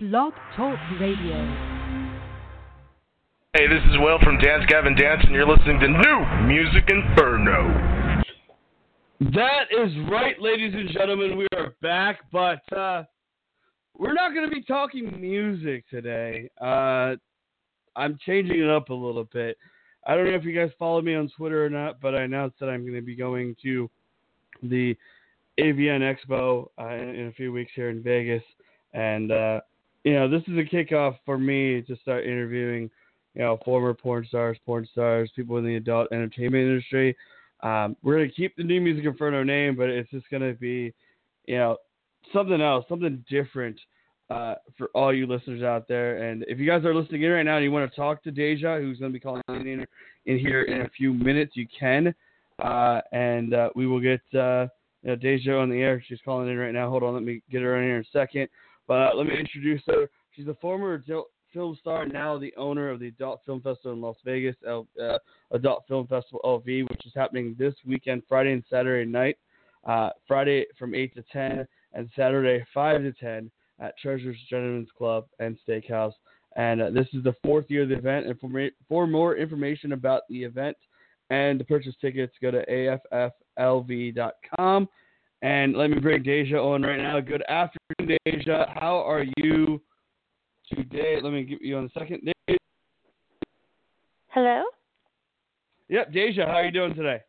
Blog Talk Radio. Hey, this is Will from Dance Gavin Dance, and you're listening to New Music Inferno. That is right, ladies and gentlemen. We are back, but uh, we're not going to be talking music today. Uh, I'm changing it up a little bit. I don't know if you guys follow me on Twitter or not, but I announced that I'm going to be going to the AVN Expo uh, in, in, a few weeks here in Vegas, and uh, you know this is a kickoff for me to start interviewing, you know, former porn stars, porn stars, people in the adult entertainment industry. Um, we're gonna keep the New Music Inferno name, but it's just gonna be, you know, something else, something different uh, for all you listeners out there. And if you guys are listening in right now and you want to talk to Daehja, who's to be calling in, in here in a few minutes, you can. Uh, and uh, we will get uh, you know, Daehja on the air. She's calling in right now. Hold on, let me get her in here in a second. But uh, let me introduce her. She's a former adult film star, now the owner of the Adult Film Festival in Las Vegas, uh, Adult Film Festival LV, which is happening this weekend, Friday and Saturday night. Friday from 8 to 10 and Saturday 5 to 10 at Treasures Gentlemen's Club and Steakhouse. And uh, this is the fourth year of the event. And for, for more information about the event and to purchase tickets, go to afflv.com. And let me bring Daehja on right now. Good afternoon, Daehja. How are you today? Let me get you on the second. Daehja. Hello? Yep, Daehja, how are you doing today?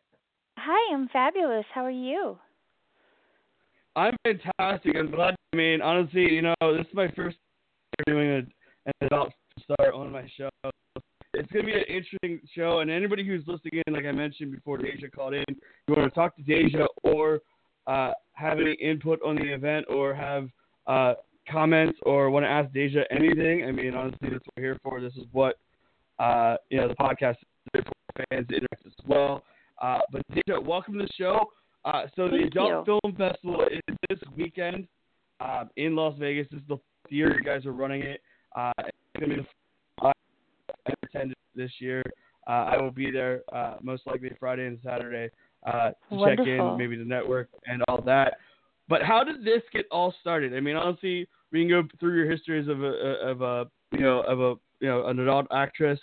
Hi, I'm fabulous. How are you? I'm fantastic. I'm glad. I mean, honestly, you know, this is my first doing a, an adult star on my show. It's gonna be an interesting show, and anybody who's listening in, like I mentioned before, Daehja called in. You want to talk to Daehja or uh, have any input on the event, or have uh, comments, or want to ask Daehja anything? I mean, honestly, that's what we're here for. This is what uh, you know the podcast is for fans to interact as well. Uh, but Daehja, welcome to the show. Uh, so the Thank Adult you. Film Festival is this weekend um, in Las Vegas. This is the fourth year you guys are running it. Uh, it's gonna be the I attended this year. Uh, I will be there uh, most likely Friday and Saturday uh, to check in, maybe the network and all that. But how did this get all started? I mean, honestly, we can go through your histories of a of a you know of a you know an adult actress,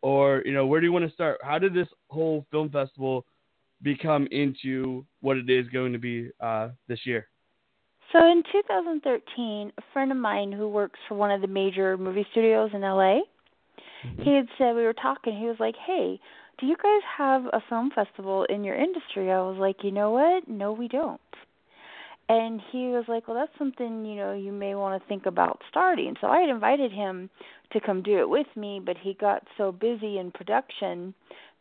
or you know where do you want to start? How did this whole film festival become into what it is going to be uh, this year? So in 2013, a friend of mine who works for one of the major movie studios in LA, he had said we were talking. He was like, "Hey, do you guys have a film festival in your industry?" I was like, "You know what? No, we don't." And he was like, "Well, that's something you know you may want to think about starting." So I had invited him to come do it with me, but he got so busy in production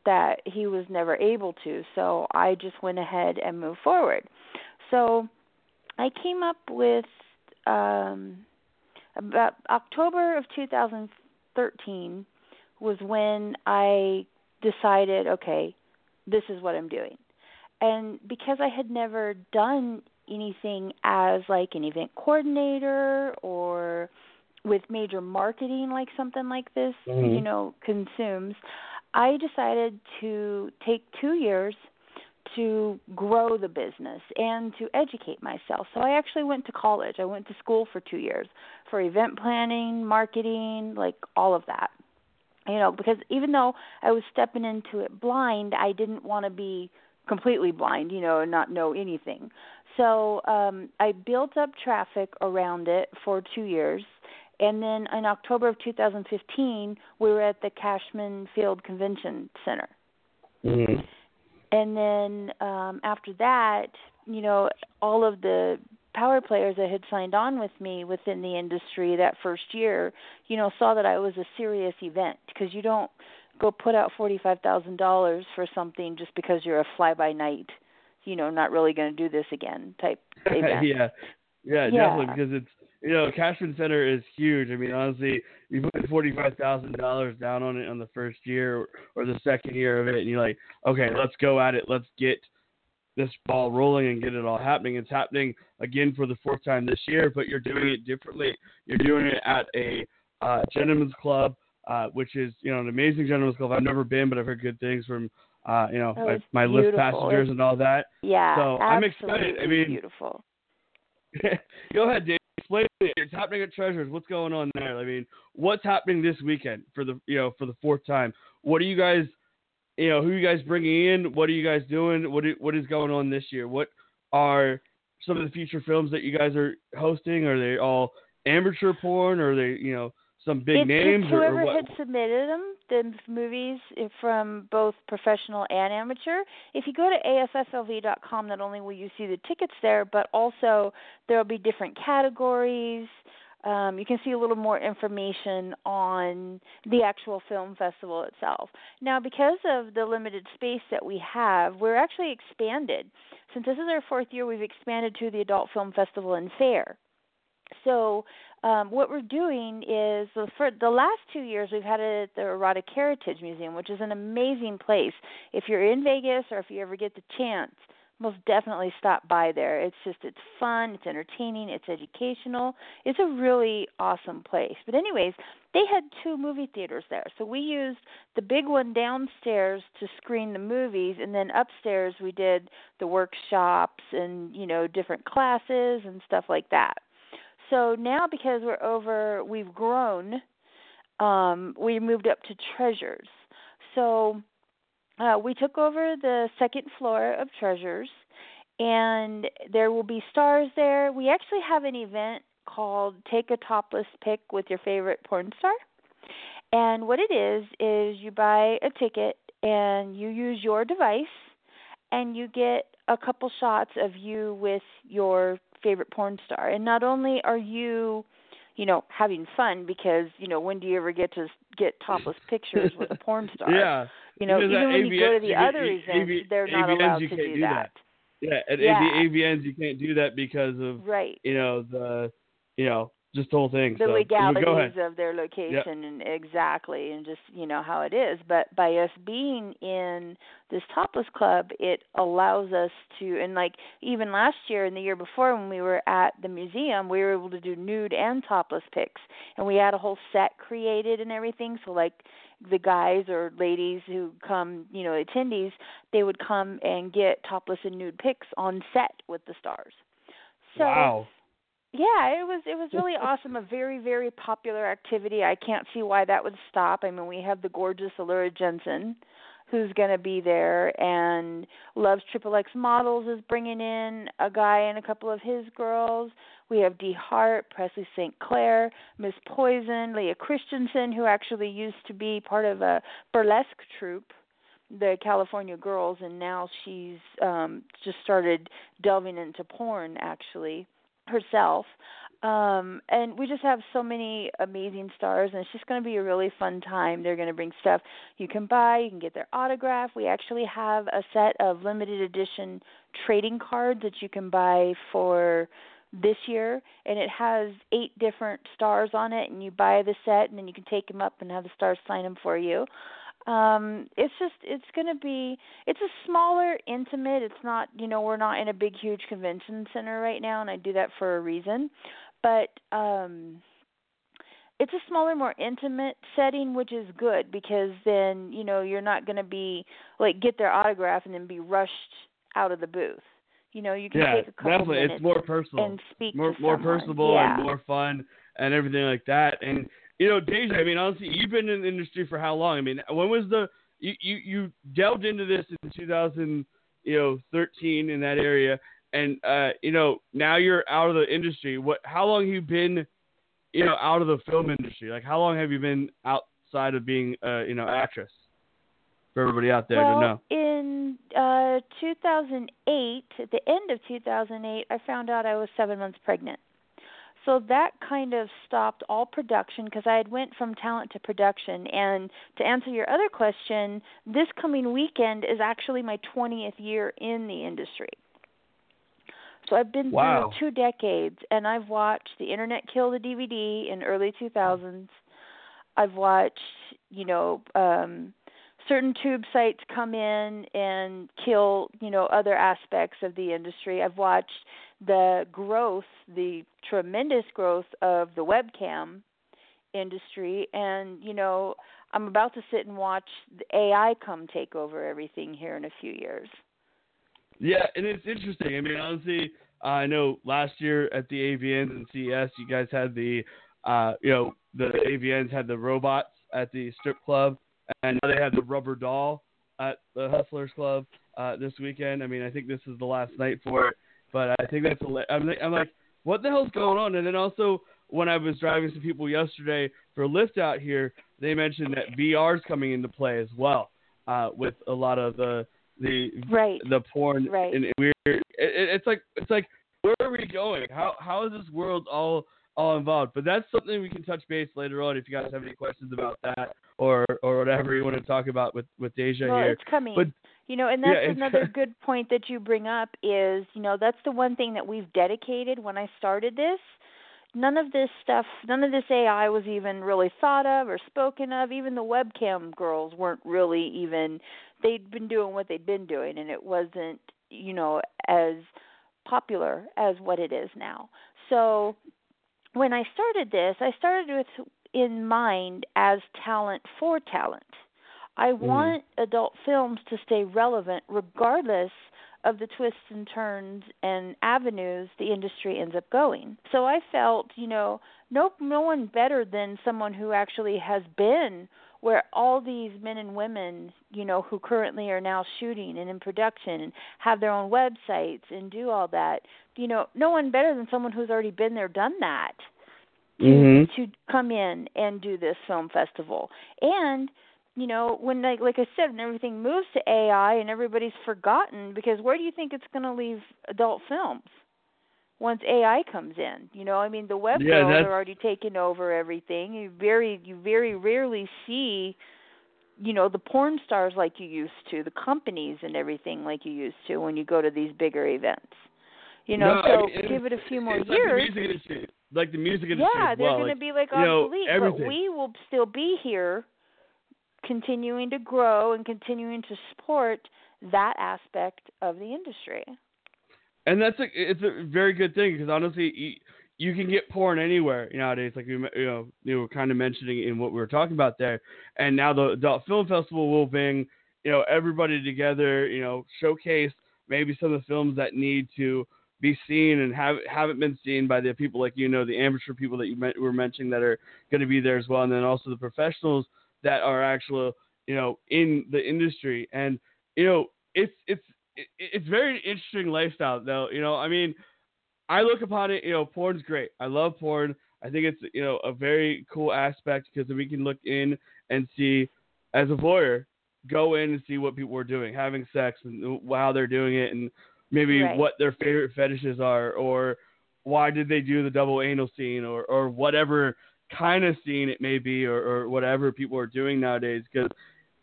that he was never able to. So I just went ahead and moved forward. So I came up with um about October of 2013 was when I decided, okay, this is what I'm doing. And because I had never done anything as like an event coordinator or with major marketing like something like this, Mhm. you know, consumes, I decided to take 2 years to grow the business and to educate myself. So I actually went to college. I went to school for 2 years for event planning, marketing, like all of that. You know, because even though I was stepping into it blind, I didn't want to be completely blind, you know, and not know anything. So, um I built up traffic around it for 2 years. And then in October of 2015, we were at the Cashman Field Convention Center Mm-hmm. and then um after that you know all of the power players that had signed on with me within the industry that first year you know saw that I was a serious event because you don't go put out $45,000 for something just because you're a fly by night you know not really going to do this again type event yeah, yeah, Yeah. definitely because it's you know Cashman Center is huge. I mean, honestly, you put forty five thousand dollars down on it on the first year or the second year of it, and you're like, okay, let's go at it. Let's get this ball rolling and get it all happening. It's happening again for the fourth time this year, but you're doing it differently. You're doing it at a uh, gentleman's club, uh, which is you know an amazing gentleman's club. I've never been, but I've heard good things from uh, you know Oh, my, my Lyft passengers and all that. yeah So, I'm excited. I mean, beautiful Go ahead, Dave. explain it. It's happening at Treasures. What's going on there? I mean, what's happening this weekend for the you know for the fourth time? What are you guys, you know, who you guys bringing in? What are you guys doing? What what is going on this year? What are some of the future films that you guys are hosting? Are they all amateur porn? Or are they you know some big it's, names? Whoever or, or had submitted them, the movies from both professional and amateur. If you go to afflv.com, not only will you see the tickets there, but also there will be different categories. Um, you can see a little more information on the actual film festival itself. Now, because of the limited space that we have, we're actually expanded. Since this is our fourth year, we've expanded to the Adult Film Festival and Fair. So um, what we're doing is for the last two years we've had it at the Erotic Heritage Museum, which is an amazing place. If you're in Vegas or if you ever get the chance, most definitely stop by there. It's just it's fun, it's entertaining, it's educational. It's a really awesome place. But anyways, they had two movie theaters there. So we used the big one downstairs to screen the movies and then upstairs we did the workshops and, you know, different classes and stuff like that so now because we're over, we've grown. Um, we moved up to Treasures. So uh, we took over the second floor of Treasures, and there will be stars there. We actually have an event called Take a Topless Pic with Your Favorite Porn Star. And what it is, is you buy a ticket and you use your device, and you get a couple shots of you with your favorite porn star. And not only are you, you know, having fun because, you know, when do you ever get to get topless pictures with a porn star? Yeah. You know, even when you go to the other events, they're not allowed to can't do that. Yeah, at Yeah. the AVNs you can't do that because of Right. you know the you know just the whole thing. the so, legalities of their location and exactly and just you know how it is but by us being in this topless club it allows us to and like even last year and the year before when we were at the museum we were able to do nude and topless pics and we had a whole set created and everything so like the guys or ladies who come you know attendees they would come and get topless and nude pics on set with the stars so wow. yeah, it was it was really awesome. A very very popular activity. I can't see why that would stop. I mean, we have the gorgeous Alura Jenson, who's going to be there, and Loves Triple X Models is bringing in a guy and a couple of his girls. We have Dee Hart, Presley St. Clair, Miss Poison, Leah Christensen, who actually used to be part of a burlesque troupe the California Girls, and now she's um just started delving into porn actually herself. Um, and we just have so many amazing stars, and it's just going to be a really fun time. They're going to bring stuff you can buy, you can get their autograph. We actually have a set of limited edition trading cards that you can buy for this year, and it has eight different stars on it. And you buy the set, and then you can take them up and have the stars sign them for you um it's just it's going to be it's a smaller intimate it's not you know we're not in a big huge convention center right now and I do that for a reason but um it's a smaller more intimate setting which is good because then you know you're not going to be like get their autograph and then be rushed out of the booth you know you can yeah, take a couple definitely. minutes It's more personal, and speak more more personable yeah. and more fun and everything like that. And you know, Daehja, I mean, honestly, you've been in the industry for how long? I mean, when was the you you, you delved into this in 2000, you know, 13 in that area, and uh, you know, now you're out of the industry. What? How long have you been, you know, out of the film industry? Like, how long have you been outside of being, uh, you know, actress? For everybody out there well, to know. In uh 2008, at the end of 2008, I found out I was 7 months pregnant. So that kind of stopped all production because I had went from talent to production. And to answer your other question, this coming weekend is actually my 20th year in the industry. So I've been Wow. through two decades, and I've watched the internet kill the DVD in early 2000s. I've watched, you know, um, certain tube sites come in and kill, you know, other aspects of the industry. I've watched the growth, the tremendous growth of the webcam industry, and you know, I'm about to sit and watch the AI come take over everything here in a few years. Yeah, and it's interesting. I mean, honestly, I know last year at the AVNs and CES, you guys had the, uh, you know, the AVNs had the robots at the strip club, and now they have the rubber doll at the Hustlers Club uh, this weekend. I mean, I think this is the last night for it, but I think that's. I'm, I'm like, what the hell's going on? And then also when I was driving some people yesterday for a Lyft out here, they mentioned that VR is coming into play as well uh, with a lot of the the right. the porn right. and weird. It, it's like it's like where are we going? How how is this world all all involved? But that's something we can touch base later on if you guys have any questions about that or or whatever you want to talk about with with Daehja well, here. it's coming. But you know, and that's yeah, another good point that you bring up is, you know, that's the one thing that we've dedicated when I started this. None of this stuff, none of this AI was even really thought of or spoken of. Even the webcam girls weren't really even they'd been doing what they'd been doing and it wasn't, you know, as popular as what it is now. So when I started this, I started with in mind as talent for talent. I Mm-hmm. want adult films to stay relevant regardless of the twists and turns and avenues the industry ends up going. So I felt, you know, no no one better than someone who actually has been where all these men and women, you know, who currently are now shooting and in production and have their own websites and do all that, you know, no one better than someone who's already been there, done that to Mhm. to come in and do this film festival. And you know, when like like I said, when everything moves to AI and everybody's forgotten, because where do you think it's going to leave adult films once AI comes in? You know, I mean, the web Yeah, girls are already taking over everything. You very you very rarely see, you know, the porn stars like you used to, the companies and everything like you used to when you go to these bigger events. You know, No, I so mean, give it a few more years. Like the music industry, like the music industry Yeah, they're well. going to be like you know, obsolete, but we will still be here, continuing to grow and continuing to support that aspect of the industry. and that's a it's a very good thing because honestly, you, you can get porn anywhere nowadays. Like we you know you were kind of mentioning in what we were talking about there, and now the adult film festival will bring you know everybody together. You know, showcase maybe some of the films that need to be seen and have haven't been seen by the people like you know the amateur people that you met, were mentioning that are going to be there as well, and then also the professionals that are actual you know in the industry. And you know it's it's it's very interesting lifestyle though you know i mean i look upon it you know porn's great. I love porn. I think it's you know a very cool aspect because we can look in and see as a voyeur go in and see what people are doing having sex and how they're doing it and maybe Right. what their favorite fetishes are or why did they do the double anal scene or or whatever kind of scene it may be or, or whatever people are doing nowadays because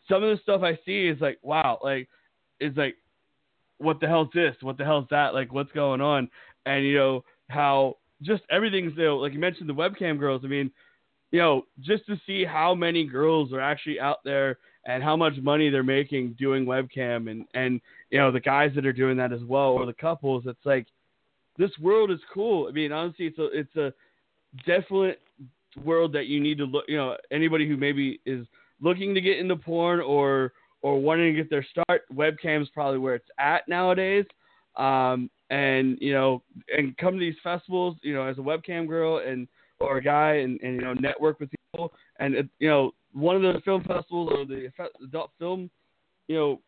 some of the stuff I see is like, wow, like, it's like, what the hell's this? What the hell's that? Like, what's going on? And, you know, how just everything's, you know, like you mentioned the webcam girls. I mean, you know, just to see how many girls are actually out there and how much money they're making doing webcam and, and, you know, the guys that are doing that as well or the couples, it's like, this world is cool. I mean, honestly, it's a, it's a definite world that you need to look, you know, anybody who maybe is looking to get into porn or or wanting to get their start, webcam's probably where it's at nowadays. Um, and you know, and come to these festivals, you know, as a webcam girl and or a guy, and, and you know, network with people. And it, you know, one of the film festivals or the adult film, you know,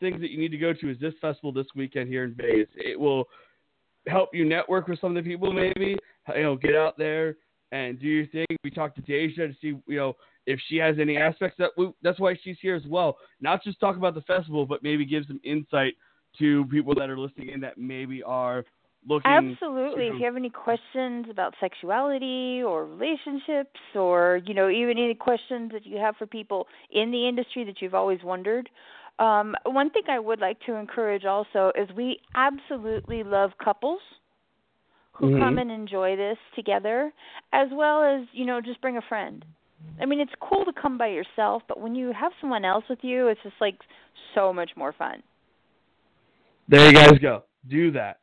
things that you need to go to is this festival this weekend here in Vegas. It will help you network with some of the people, maybe you know, get out there and do your thing. We talked to Daehja to see, you know, if she has any aspects that we, that's why she's here as well. Not just talk about the festival, but maybe give some insight to people that are listening in that maybe are looking. Absolutely. to- If you have any questions about sexuality or relationships or, you know, even any questions that you have for people in the industry that you've always wondered, um, one thing I would like to encourage also is we absolutely love couples who Mhm. come and enjoy this together, as well as, you know, just bring a friend. I mean, it's cool to come by yourself, but when you have someone else with you, it's just like so much more fun. There you guys go. Do that.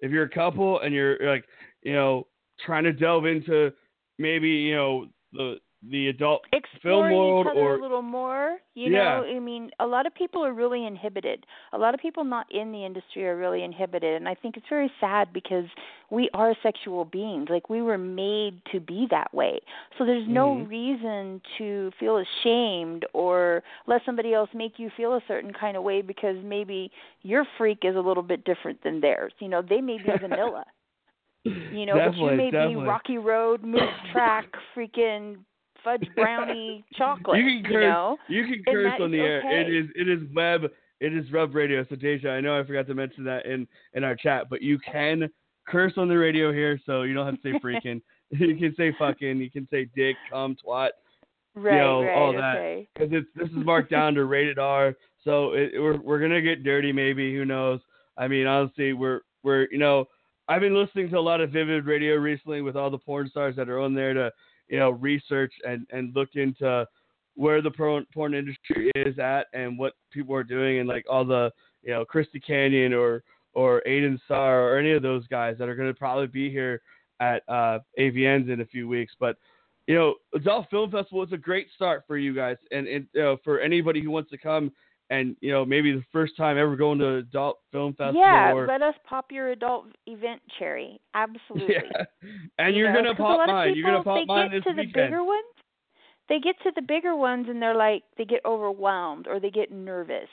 If you're a couple and you're like, you know, trying to delve into maybe, you know, the the adult exploring film world each other or a little more. You Yeah. know, I mean, a lot of people are really inhibited. A lot of people not in the industry are really inhibited, and I think it's very sad because we are sexual beings. Like we were made to be that way. So there's no Mhm. reason to feel ashamed or let somebody else make you feel a certain kind of way because maybe your freak is a little bit different than theirs. You know, they may be vanilla. You know, but you may definitely. be Rocky Road, Moose Track, freaking fudge brownie chocolate. You can curse. know, You can curse on the air. It okay. is it is web. It is web radio. So Daehja, I know I forgot to mention that in in our chat, but you can curse on the radio here, so you don't have to say freaking. you can say fucking. You can say dick, cum, twat, right, know, right, all that. because it's this is marked down to rated R. So it, we're we're gonna get dirty, maybe. Who knows? I mean, honestly, we're we're you know, I've been listening to a lot of Vivid Radio recently with all the porn stars that are on there to you know research and and look into where the porn porn industry is at and what people are doing and like all the you know Christy Canyon or or Aiden Starr or any of those guys that are going to probably be here at uh, AVNs in a few weeks. But you know, Adult Film Festival is a great start for you guys, and, and you know, for anybody who wants to come and you know maybe the first time ever going to Adult Film Festival. Yeah, or, let us pop your adult event cherry. Absolutely. yeah. and You you're know, gonna pop mine. You're gonna people, pop they mine get this to the bigger ones. They get to the bigger ones and they're like they get overwhelmed or they get nervous.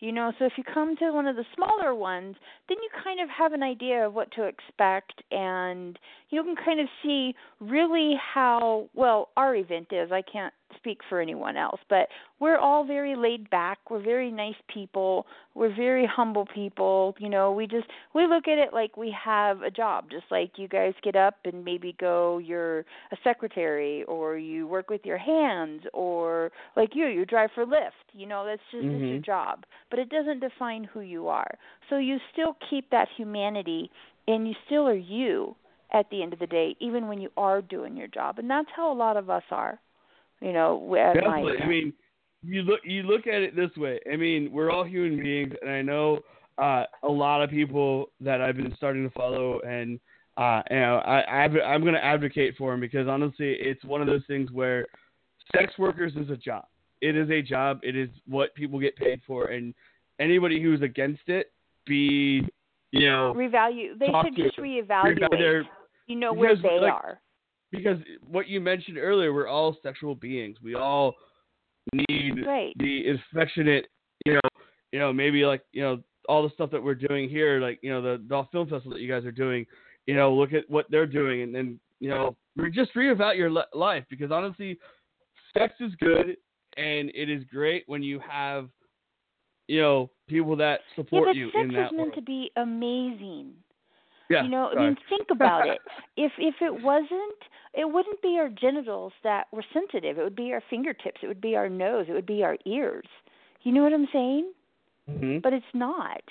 You know, so if you come to one of the smaller ones, then you kind of have an idea of what to expect and you can kind of see really how well our event is. I can't speak for anyone else, but we're all very laid back. We're very nice people. We're very humble people. You know, we just we look at it like we have a job, just like you guys get up and maybe go you're a secretary or you work with your hands or like you you drive for Lyft. You know, that's just it's your mm-hmm. job. But it doesn't define who you are. So you still keep that humanity and you still are you at the end of the day, even when you are doing your job. And that's how a lot of us are. You know, at my Definitely. I mean, you look you look at it this way. I mean, we're all human beings, and I know uh, a lot of people that I've been starting to follow, and uh, you know, I, I I'm going to advocate for them because honestly, it's one of those things where sex workers is a job. It is a job. It is what people get paid for, and anybody who's against it, be you know, revalue they should just reevaluate their- you know where they like, are. Because what you mentioned earlier, we're all sexual beings. We all need Right. the affectionate, you know, you know, maybe like you know all the stuff that we're doing here, like you know the the film festival that you guys are doing. You know, look at what they're doing, and then you know, re- just reevaluate your li- life because honestly, sex is good, and it is great when you have, you know, people that Yeah, support but you sex in is meant world. to be amazing. Yeah, you know, I mean, think about it. If if it wasn't, it wouldn't be our genitals that were sensitive. It would be our fingertips. It would be our nose. It would be our ears. You know what I'm saying? Mhm. But it's not.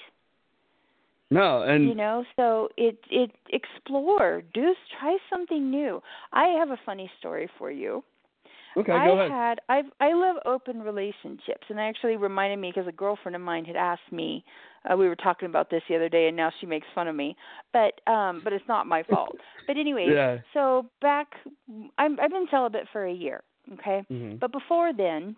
no, and you know, so it it explore, do try something new. I have a funny story for you. okay, I go ahead. had I I love open relationships, and it actually reminded me because a girlfriend of mine had asked me. Uh, we were talking about this the other day, and now she makes fun of me. But um, but it's not my fault. But anyways, Yeah. so back, I'm I've been celibate for a year. Okay, Mhm. but before then,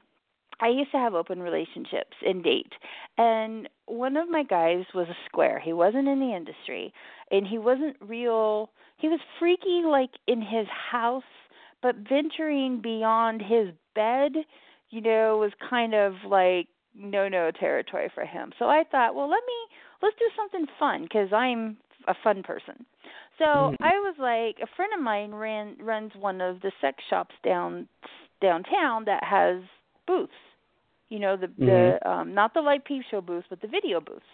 I used to have open relationships and date. And one of my guys was a square. He wasn't in the industry and he wasn't real he was freaky like in his house, but venturing beyond his bed, you know, was kind of like no no territory for him. So I thought, well, let me let's do something fun cuz I'm a fun person. So Mhm. I was like, a friend of mine ran runs one of the sex shops down downtown that has booths. You know, the the um not the live peep show booths, but the video booths.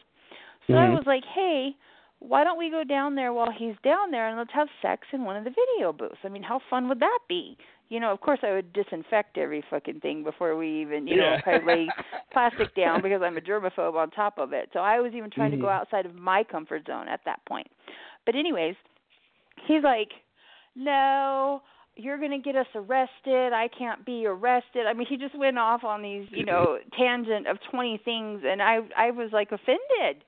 So I Mhm. was like, "Hey, why don't we go down there while he's down there and let's have sex in one of the video booths? I mean, how fun would that be?" You know, of course I would disinfect every fucking thing before we even, you know, Yeah. probably lay plastic down because I'm a germaphobe on top of it. So I was even trying to go Mhm. outside of my comfort zone at that point. But anyways, he's like, "No, you're going to get us arrested. I can't be arrested." I mean, he just went off on these, you know, tangent of 20 things and I I was like offended.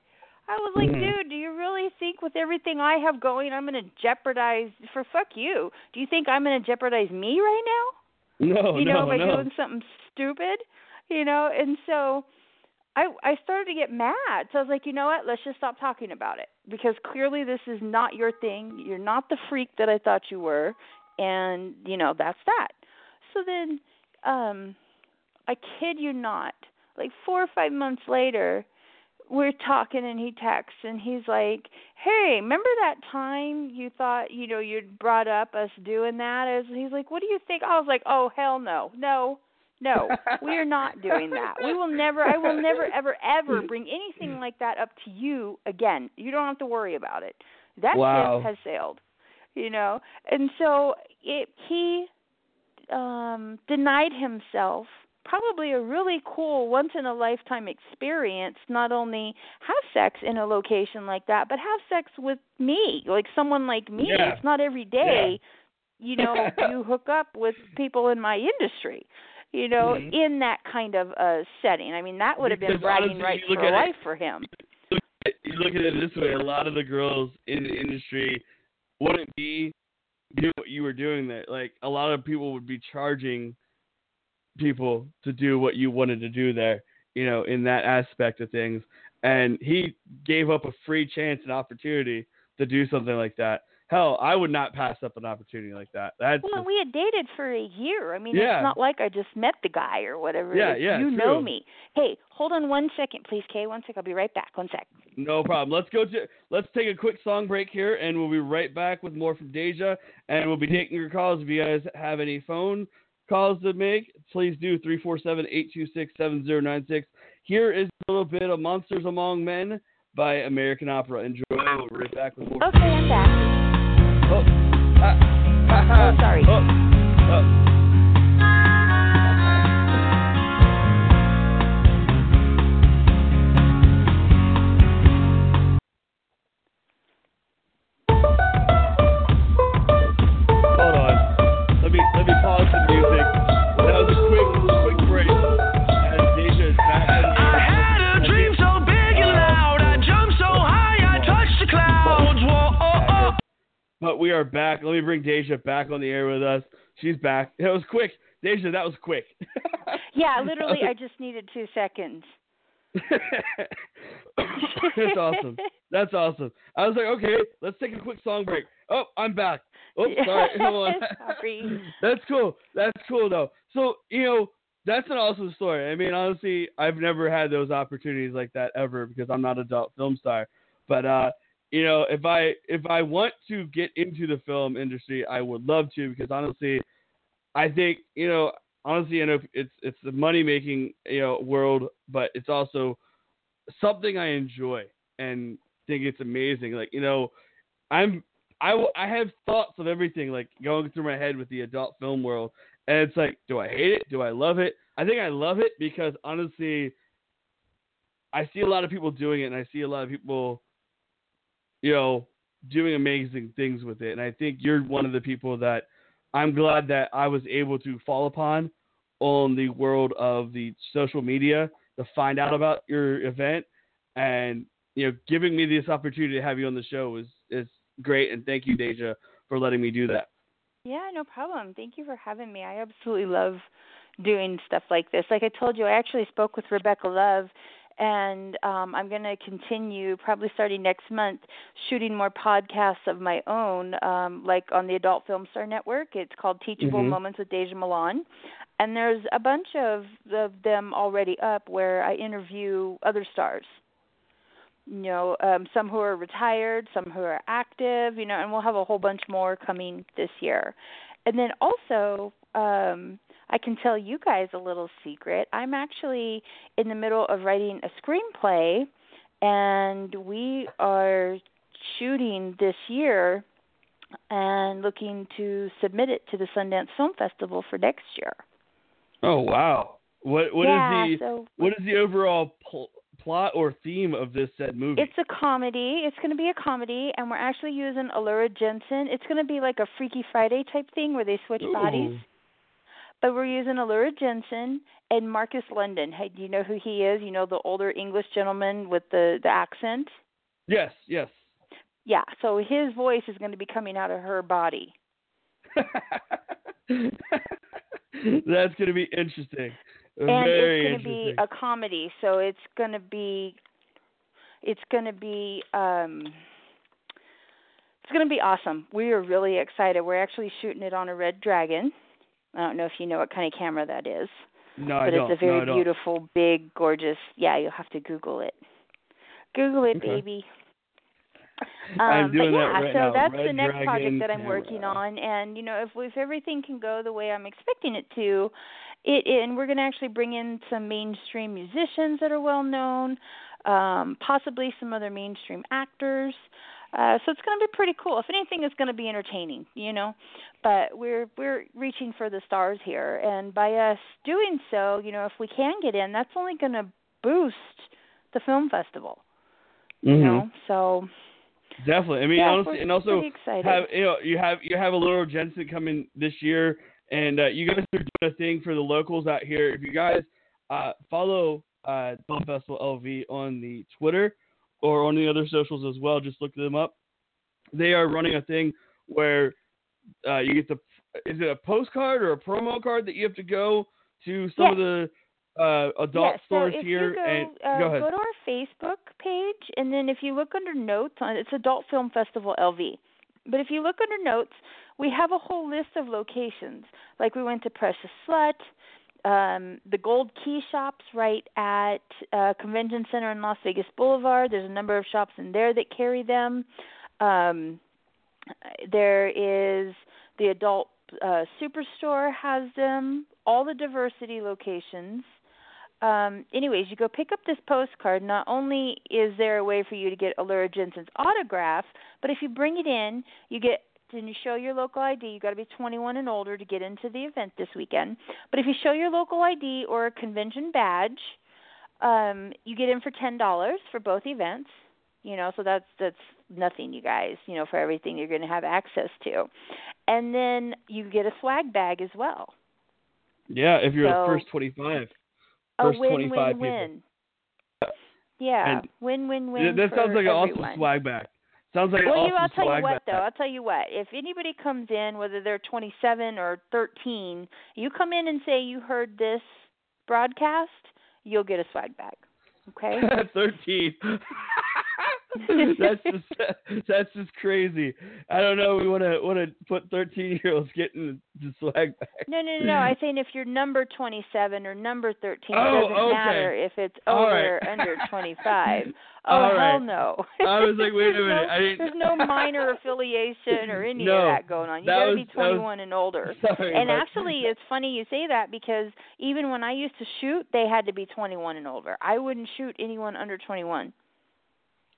I was like, Mhm. "Dude, do you really think with everything I have going, I'm going to jeopardize for fuck you? Do you think I'm going to jeopardize me right now?" No, you know, no, by no. doing something stupid, you know, and so I I started to get mad. So I was like, you know what? Let's just stop talking about it because clearly this is not your thing. You're not the freak that I thought you were, and you know that's that. So then, um, I kid you not, like four or five months later, we're talking and he texts and he's like, "Hey, remember that time you thought you know you'd brought up us doing that?" As he's like, "What do you think?" I was like, "Oh hell no, no." No, we are not doing that. We will never I will never ever ever bring anything like that up to you again. You don't have to worry about it. That Wow. ship has sailed. You know. And so it he um denied himself probably a really cool once in a lifetime experience not only have sex in a location like that but have sex with me like someone like me. Yeah. it's not every day you know you hook up with people in my industry you know Mhm. in that kind of uh setting. I mean that would have been bragging rights for at it- life for him. You look at it this way: a lot of the girls in the industry wouldn't be doing what you were doing that Like a lot of people would be charging people to do what you wanted to do there. You know, in that aspect of things, and he gave up a free chance and opportunity to do something like that. Hell, I would not pass up an opportunity like that. That's well just- we had dated for a year i mean Yeah. it's not like i just met the guy or whatever Yeah, yeah, you know me hey hold on one second please kay one sec i'll be right back one sec No problem. Let's go to let's take a quick song break here, and we'll be right back with more from Daehja, and we'll be taking your calls. If you guys have any phone calls to make, please do 347-826-7096. Here is a little bit of "Monsters Among Men" by American Opera. Enjoy. We'll be right back with more. okay i'm back Oh, ah, ha, ha. Oh, sorry. Oh, oh. But we are back. Let me bring Daehja back on the air with us. She's back. That was quick. Daehja, that was quick. yeah literally i just needed two seconds That's awesome. That's awesome. I was like, okay, let's take a quick song break. Oh, I'm back. Oh, sorry. Hold on. That's cool. That's cool though. So, you know, that's an awesome story. I mean, honestly, I've never had those opportunities like that ever because I'm not an adult film star. But uh, you know, if I if I want to get into the film industry, I would love to because honestly, I think, you know, honestly, I know it's it's the money making, you know, world, but it's also something I enjoy and think it's amazing. Like, you know, I'm I, I have thoughts of everything like going through my head with the adult film world, and it's like, do I hate it? Do I love it? I think I love it because honestly, I see a lot of people doing it, and I see a lot of people, you know, doing amazing things with it. And I think you're one of the people that I'm glad that I was able to fall upon on the world of the social media to find out about your event, and you know, giving me this opportunity to have you on the show is is great. And thank you, Daehja, for letting me do that. Yeah, no problem. Thank you for having me. I absolutely love doing stuff like this. Like I told you, I actually spoke with Rebecca Love and um I'm going to continue probably starting next month shooting more podcasts of my own um like on the Adult Film Star Network. It's called Teachable Mhm. Moments with Daehja Milan. And there's a bunch of of them already up where I interview other stars you know, um, some who are retired, some who are active, you know, and we'll have a whole bunch more coming this year. And then also, um, I can tell you guys a little secret. I'm actually in the middle of writing a screenplay, and we are shooting this year and looking to submit it to the Sundance Film Festival for next year. Oh wow! What what is yeah, the so what is the overall pl- plot or theme of this said movie? It's a comedy. It's going to be a comedy, and we're actually using Alura Jenson. It's going to be like a Freaky Friday type thing where they switch bodies. But we're using Alura Jenson and Marcus London. Hey, do you know who he is? You know the older English gentleman with the the accent. Yes, yes. Yeah. So his voice is going to be coming out of her body. That's going to be interesting. and Very it's going to be a comedy, so it's going to be it's going to be um it's going to be awesome. We are really excited. We're actually shooting it on a Red Dragon. I don't know if you know what kind of camera that is, no, I but don't. it's a very no, beautiful, big, gorgeous. Yeah, you'll have to Google it. Google it, Okay. baby. I'm Um, doing but that yeah, right so now. that's Red the next Dragon project that I'm working on, and you know, if if everything can go the way I'm expecting it to, it and we're going to actually bring in some mainstream musicians that are well known, um, possibly some other mainstream actors. Uh, so it's going to be pretty cool. If anything, it's going to be entertaining, you know. But we're we're reaching for the stars here, and by us doing so, you know, if we can get in, that's only going to boost the film festival, you Mhm. know. So Definitely. I mean, yeah, honestly, and also have you know you have you have a little Jenson coming this year, and uh, you guys are doing a thing for the locals out here. If you guys uh, follow uh, Film Festival LV on the Twitter or on the other socials as well, just look them up. They are running a thing where uh, you get the is it a postcard or a promo card that you have to go to some of the uh, adult yeah, stores so if here you go, and uh, go ahead. to our Facebook page, and then if you look under notes, on it's Adult Film Festival LV. But if you look under notes, we have a whole list of locations. Like we went to Precious Slut, um, the Gold Key shops right at uh, Convention Center in Las Vegas Boulevard. There's a number of shops in there that carry them. Um, there is the Adult uh, Superstore has them. All the diversity locations um, anyways, you go pick up this postcard. Not only is there a way for you to get Alura Jenson's autograph, but if you bring it in, you get and you show your local ID. You got to be 21 and older to get into the event this weekend. But if you show your local ID or a convention badge, um, you get in for ten dollars for both events. You know, so that's that's nothing, you guys. You know, for everything you're going to have access to, and then you get a swag bag as well. Yeah, if you're so- the first 25. a First win 25 win people. win. Yeah, And- win win win. that sounds like an awesome swag bag. Sounds like Well, you, I'll tell you what though. I'll tell you what. If anybody comes in, whether they're 27 or 13, you come in and say you heard this broadcast, you'll get a swag bag. Okay. 13. that's just that's just crazy. I don't know. We want to want to put 13 year olds getting the swag bag. No, no, no, no. I think if you're number 27 or number 13, Oh, it doesn't okay. matter if it's over right. or under 25. Oh All hell right. no. I was like, wait a no- minute, I didn't- There's no minor affiliation or any No, of that going on. You got to be that was- 21 and older. Sorry, And actually, it's funny you say that because even when I used to shoot, they had to be 21 and older. I wouldn't shoot anyone under 21.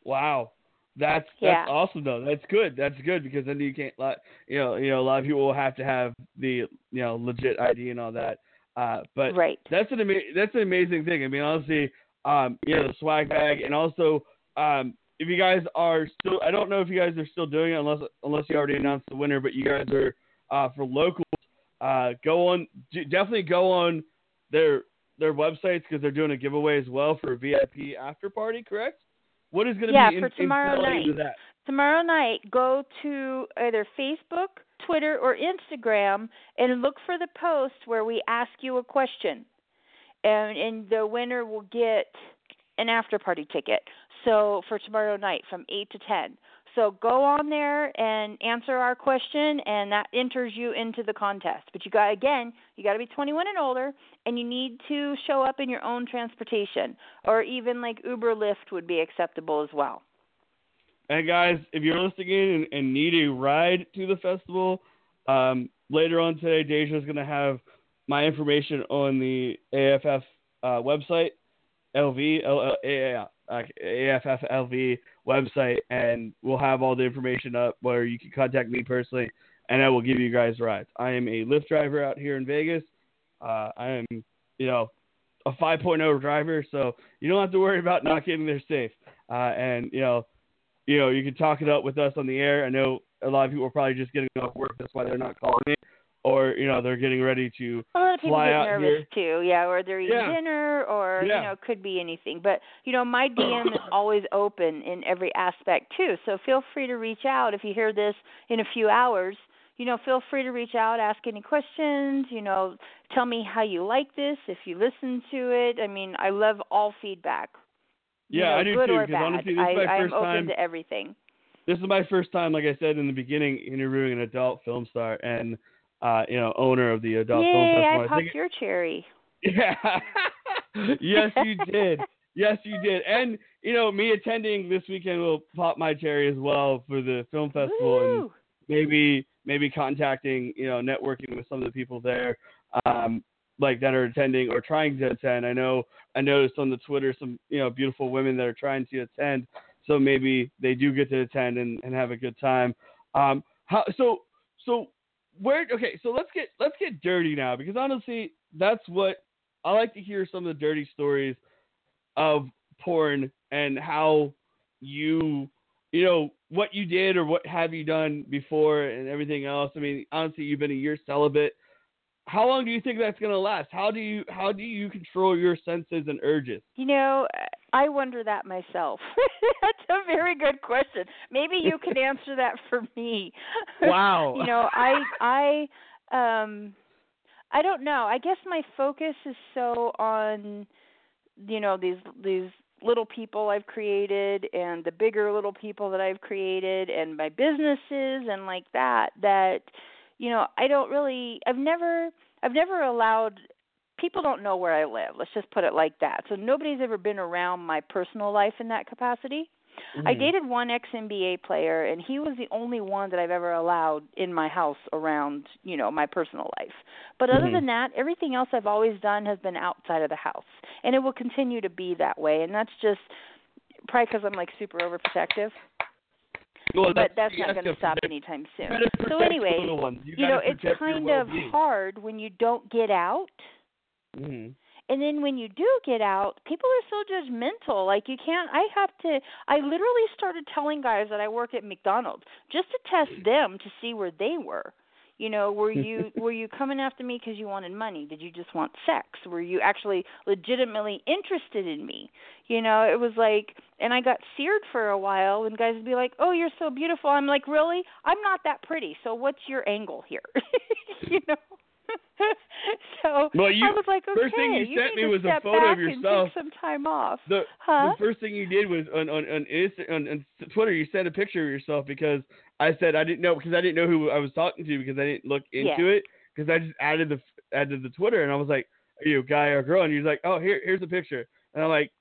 Wow. That's Yeah. that's awesome though. That's good. That's good because then you can't let you know you know a lot of people will have to have the you know legit ID and all that. Uh, but right. that's an ama- that's an amazing thing. I mean, honestly, um, you know, the swag bag, and also, um, if you guys are still, I don't know if you guys are still doing it unless unless you already announced the winner, but you guys are uh, for locals. Uh, go on, definitely go on their their websites because they're doing a giveaway as well for a VIP after party. Correct? What is going to Yeah, be for tomorrow night. to that? Tomorrow night, go to either Facebook, Twitter, or Instagram and look for the post where we ask you a question. And, and the winner will get an after party ticket. So for tomorrow night from 8 to 10. So go on there and answer our question, and that enters you into the contest. But you got again, you got to be 21 and older, and you need to show up in your own transportation, or even like Uber, Lyft would be acceptable as well. And guys, if you're listening in and, need a ride to the festival, um, later on today, Daehja's going to have my information on the AFF uh, website, LV, uh, AFFLV website, and we'll have all the information up where you can contact me personally, and I will give you guys rides. I am a Lyft driver out here in Vegas. Uh, I am, you know, a 5.0 driver, so you don't have to worry about not getting there safe. Uh, and you know, you know, you can talk it up with us on the air. I know a lot of people are probably just getting off work, that's why they're not calling in, or you know, they're getting ready to A lot of people fly get out nervous too, yeah, or they're eating Yeah. dinner, or Yeah. you know, it could be anything. But you know, my DM is always open in every aspect too. So feel free to reach out if you hear this in a few hours. you know, feel free to reach out, ask any questions, you know, tell me how you like this, if you listen to it. I mean, I love all feedback. you Yeah, know, I do good too. or Because bad. honestly, this I, is my I'm first open to everything. This is my first time, like I said in the beginning, interviewing an adult film star and uh, you know, owner of the adult film festival. I I popped think your cherry. Yeah. yes, you did. Yes, you did. And you know, me attending this weekend will pop my cherry as well for the film festival, and maybe maybe contacting, you know, networking with some of the people there, um, like that are attending or trying to attend. I know I noticed on the Twitter some you know beautiful women that are trying to attend, so maybe they do get to attend and, and have a good time. Um, how so so where okay so let's get let's get dirty now because honestly that's what I like to hear some of the dirty stories of porn and how you you know what you did or what have you done before and everything else. I mean, honestly, you've been a year celibate. How long do you think that's gonna last? How do you how do you control your senses and urges? You know, I wonder that myself. That's a very good question. Maybe you can answer that for me. Wow. you know, I I um I don't know. I guess my focus is so on you know these these little people I've created and the bigger little people that I've created and my businesses and like that that you know, I don't really I've never I've never allowed people don't know where I live. Let's just put it like that. So nobody's ever been around my personal life in that capacity. I Mhm. dated one ex NBA player and he was the only one that I've ever allowed in my house around, you know, my personal life. But other Mhm. than that, everything else I've always done has been outside of the house. And it will continue to be that way and that's just probably cuz I'm like super overprotective. Well, But that's you not going to to stop anytime soon. So anyway. You, you know, it's kind of hard when you don't get out Mhm. and then when you do get out people are so judgmental like you can't i have to i literally started telling guys that i work at mcdonald's just to test them to see where they were you know were you were you coming after me because you wanted money? Did you just want sex? Were you actually legitimately interested in me? You know it was like and i got seared for a while and guys would be like oh you're so beautiful. I'm like really? I'm not that pretty. So what's your angle here? You know so Well, you- I was like, okay, first thing you you sent me was a photo of yourself. some time off. The Huh? the first thing you did was on on on, Insta, on on Twitter you sent a picture of yourself because I said I didn't know because I didn't know who I was talking to because I didn't look into Yeah. it because I just added the added the Twitter and I was like, are you a guy or a girl? And you're like, oh here here's a picture and I'm like,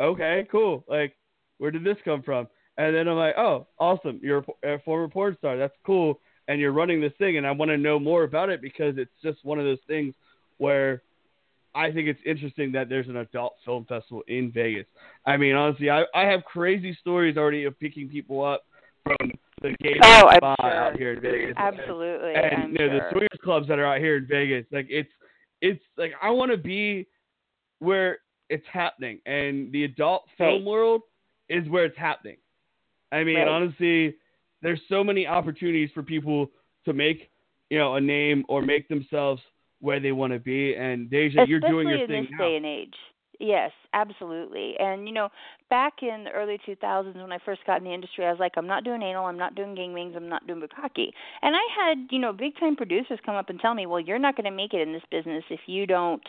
okay cool like where did this come from? And then I'm like, oh awesome you're a a former porn star that's cool and you're running this thing and I want to know more about it because it's just one of those things where I think it's interesting that there's an adult film festival in Vegas. I mean, honestly, I I have crazy stories already of picking people up from the gay Oh, sure. out here in Vegas. Absolutely, And I'm you know, sure. the swingers clubs that are out here in Vegas. Like it's it's like I want to be where it's happening, and the adult film Right. world is where it's happening. I mean, Right. honestly, there's so many opportunities for people to make you know a name or make themselves where they want to be. And Daehja, Especially you're doing your in thing this now. day and age. Yes, absolutely. And you know, back in the early 2000s when I first got in the industry, I was like, I'm not doing anal, I'm not doing gang gangbangs, I'm not doing bukkake. And I had, you know, big time producers come up and tell me, well, you're not going to make it in this business if you don't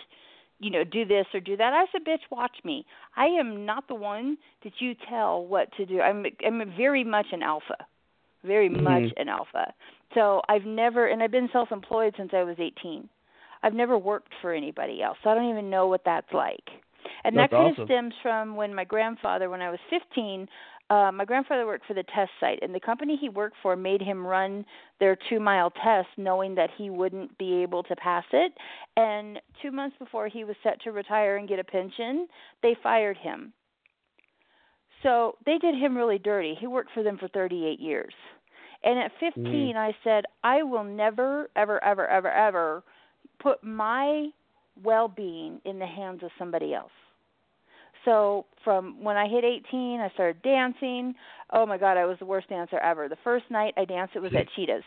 you know, do this or do that. I said, bitch, watch me. I am not the one that you tell what to do. I'm I'm very much an alpha. Very much Mhm. an alpha. So I've never and I've been self-employed since I was 18. I've never worked for anybody else. So I don't even know what that's like. And That's that kind awesome. of stems from when my grandfather, when I was 15, uh, my grandfather worked for the test site, and the company he worked for made him run their two mile test, knowing that he wouldn't be able to pass it. And two months before he was set to retire and get a pension, they fired him. So they did him really dirty. He worked for them for 38 years. And at mm. 15, I said, I will never, ever, ever, ever, ever put my well being in the hands of somebody else. So from when I hit 18, I started dancing. Oh my God, I was the worst dancer ever. The first night I danced, it was at Cheetahs,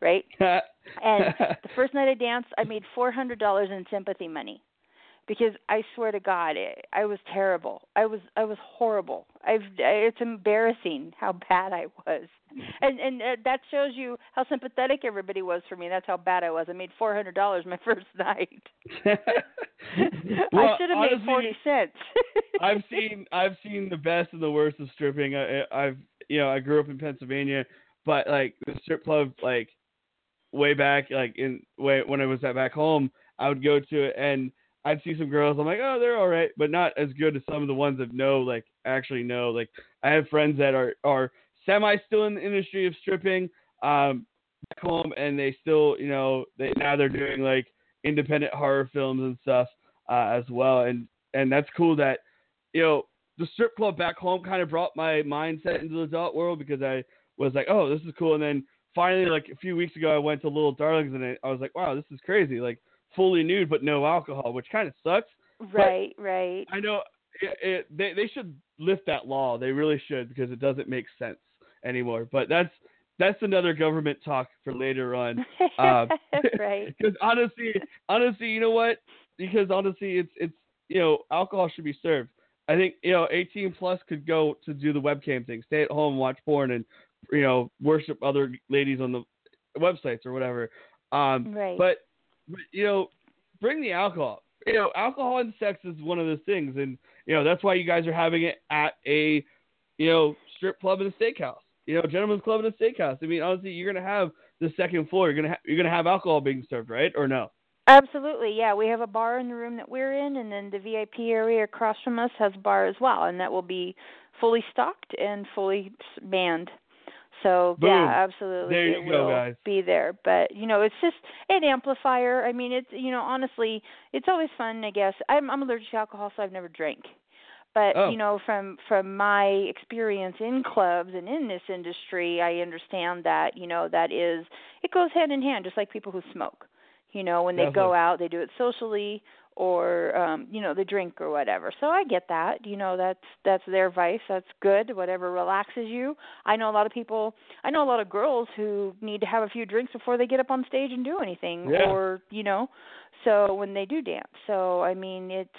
right? And the first night I danced, I made four hundred dollars in sympathy money because I swear to God, it, I was terrible. I was I was horrible. I've it's embarrassing how bad I was, and and uh, that shows you how sympathetic everybody was for me. That's how bad I was. I made four hundred dollars my first night. Well, I should have made forty cents. I've seen I've seen the best and the worst of stripping. I, I've you know I grew up in Pennsylvania, but like the strip club like way back like in way when I was at back home, I would go to it and I'd see some girls. I'm like, oh, they're all right, but not as good as some of the ones that know like actually know. Like I have friends that are are semi still in the industry of stripping um back home, and they still you know they now they're doing like independent horror films and stuff uh, as well, and and that's cool that you know the strip club back home kind of brought my mindset into the adult world because I was like, oh, this is cool, and then finally like a few weeks ago I went to Little Darlings and I, I was like, wow, this is crazy, like fully nude but no alcohol, which kind of sucks. right, right. I know it, it, they they should lift that law. They really should because it doesn't make sense anymore. But that's that's another government talk for later on. Um, right. Because honestly, honestly, you know what? Because honestly, it's it's you know alcohol should be served. I think you know 18 plus could go to do the webcam thing, stay at home, watch porn, and you know worship other ladies on the websites or whatever. Um, Right. But, but you know, bring the alcohol. You know, alcohol and sex is one of those things, and you know that's why you guys are having it at a you know strip club and a steakhouse. You know, gentlemen's club and a steakhouse. I mean, honestly, you're gonna have the second floor. You're gonna ha- you're gonna have alcohol being served, right? Or no? Absolutely, yeah. We have a bar in the room that we're in, and then the VIP area across from us has a bar as well, and that will be fully stocked and fully manned. So Boom. yeah, absolutely, There it go, will guys. be there. But you know, it's just an amplifier. I mean, it's you know, honestly, it's always fun. I guess I'm I'm allergic to alcohol, so I've never drank. But Oh. you know, from from my experience in clubs and in this industry, I understand that you know that is it goes hand in hand, just like people who smoke. You know, when they Definitely. go out, they do it socially or um you know the drink or whatever so i get that you know that's that's their vice that's good whatever relaxes you i know a lot of people i know a lot of girls who need to have a few drinks before they get up on stage and do anything Yeah. or you know so when they do dance so i mean it's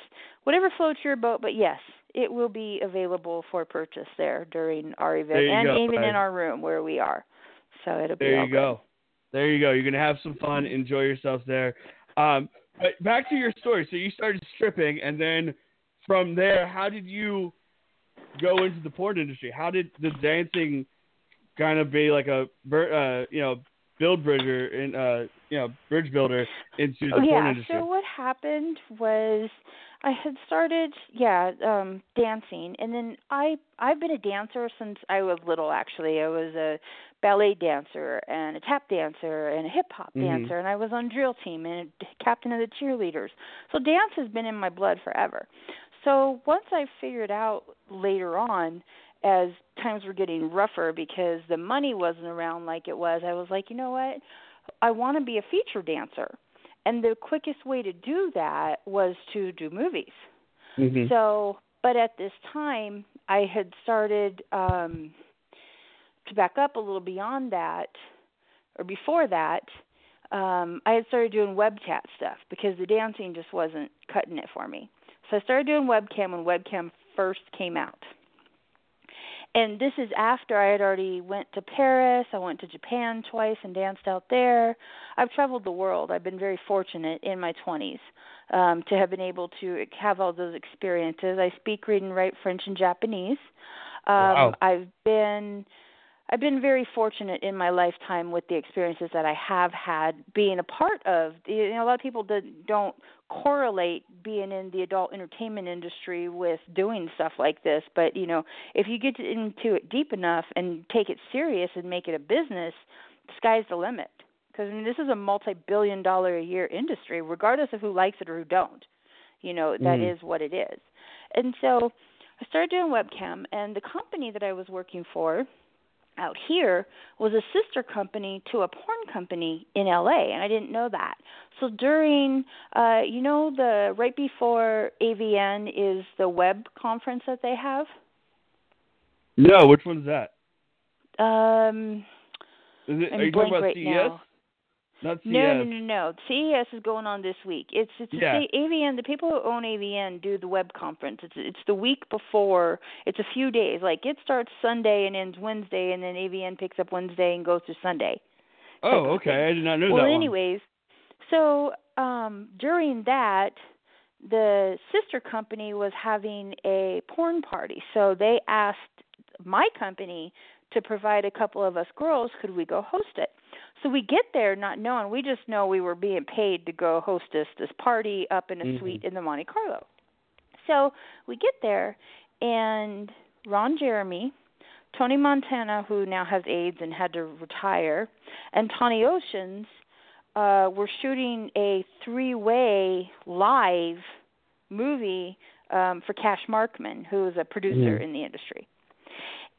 whatever floats your boat but yes it will be available for purchase there during our event and go, even guys. in our room where we are so it'll be There you good. go. There you go. You're gonna have some fun, enjoy yourself there. Um, but back to your story. So you started stripping, and then from there, how did you go into the porn industry? How did the dancing kind of be like a uh, you know build bridger in uh you know bridge builder into the Oh, porn yeah. industry? So what happened was I had started yeah, um dancing and then I I've been a dancer since I was little actually. I was a ballet dancer and a tap dancer and a hip hop Mhm. dancer and I was on drill team and a captain of the cheerleaders. So dance has been in my blood forever. So once I figured out later on as times were getting rougher because the money wasn't around like it was, I was like, you know what? I want to be a feature dancer. And the quickest way to do that was to do movies. Mhm. So, but at this time, I had started um to back up a little beyond that or before that, um I had started doing web chat stuff because the dancing just wasn't cutting it for me. So I started doing webcam when webcam first came out. And this is after I had already went to Paris, I went to Japan twice and danced out there. I've traveled the world. I've been very fortunate in my 20s um to have been able to have all those experiences. I speak, read and write French and Japanese. Um Wow. I've been I've been very fortunate in my lifetime with the experiences that I have had being a part of. You know, a lot of people do, don't correlate being in the adult entertainment industry with doing stuff like this, but you know, if you get into it deep enough and take it serious and make it a business, the sky's the limit. Because I mean, this is a multi-billion dollar a year industry, regardless of who likes it or who don't. You know, that Mhm. is what it is. And so, I started doing webcam, and the company that I was working for out here was a sister company to a porn company in LA and I didn't know that. So during uh you know the right before AVN is the web conference that they have? No, which one's that? Um Is it, are you talking about right CES? now. Not CES. No, no, no, no. CES is going on this week. It's it's Yeah. the AVN. The people who own AVN do the web conference. It's it's the week before. It's a few days. Like it starts Sunday and ends Wednesday, and then AVN picks up Wednesday and goes to Sunday. Oh, okay. I did not know well, that Well, anyways, so um during that, the sister company was having a porn party. So they asked my company to provide a couple of us girls. Could we go host it? So we get there not knowing. We just know we were being paid to go host this this party up in a Mhm. suite in the Monte Carlo. So we get there, and Ron Jeremy, Tony Montana, who now has AIDS and had to retire, and Tawny Oceans uh, were shooting a three-way live movie um, for Cash Markman, who is a producer Mhm. in the industry.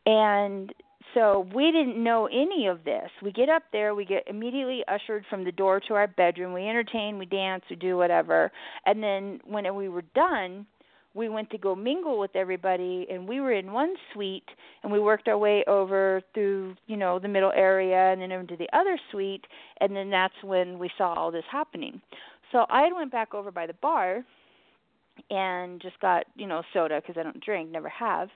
And so we didn't know any of this. We get up there, we get immediately ushered from the door to our bedroom. We entertain, we dance, we do whatever. And then when we were done, we went to go mingle with everybody and we were in one suite and we worked our way over through, you know, the middle area and then into the other suite and then that's when we saw all this happening. So I went back over by the bar and just got, you know, soda because I don't drink, never have.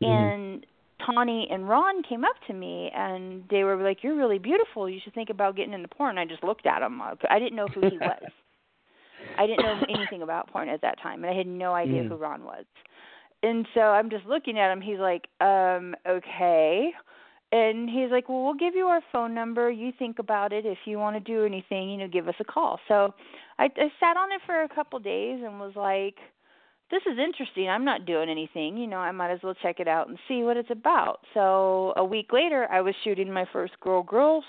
Mhm. And Tawny and Ron came up to me and they were like, "You're really beautiful. You should think about getting into porn." I just looked at him. I didn't know who he was. I didn't know anything about porn at that time, and I had no idea Mm. who Ron was. And so I'm just looking at him. He's like, "Um, okay." And he's like, "Well, we'll give you our phone number. You think about it. If you want to do anything, you know, give us a call." So I, I sat on it for a couple days and was like, this is interesting. I'm not doing anything. You know, I might as well check it out and see what it's about. So a week later, I was shooting my first girl girl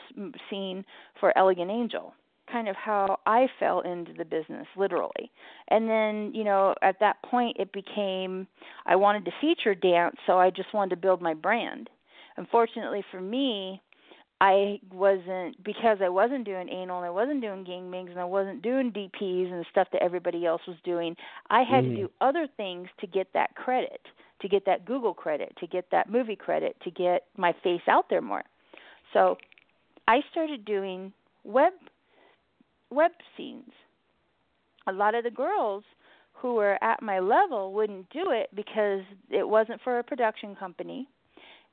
scene for Elegant Angel. Kind of how I fell into the business, literally. And then, you know, at that point, it became I wanted to feature dance, so I just wanted to build my brand. Unfortunately for me, I wasn't because I wasn't doing anal and I wasn't doing gangbangs and I wasn't doing DPs and the stuff that everybody else was doing. I had Mhm. to do other things to get that credit, to get that Google credit, to get that movie credit, to get my face out there more. So I started doing web web scenes. A lot of the girls who were at my level wouldn't do it because it wasn't for a production company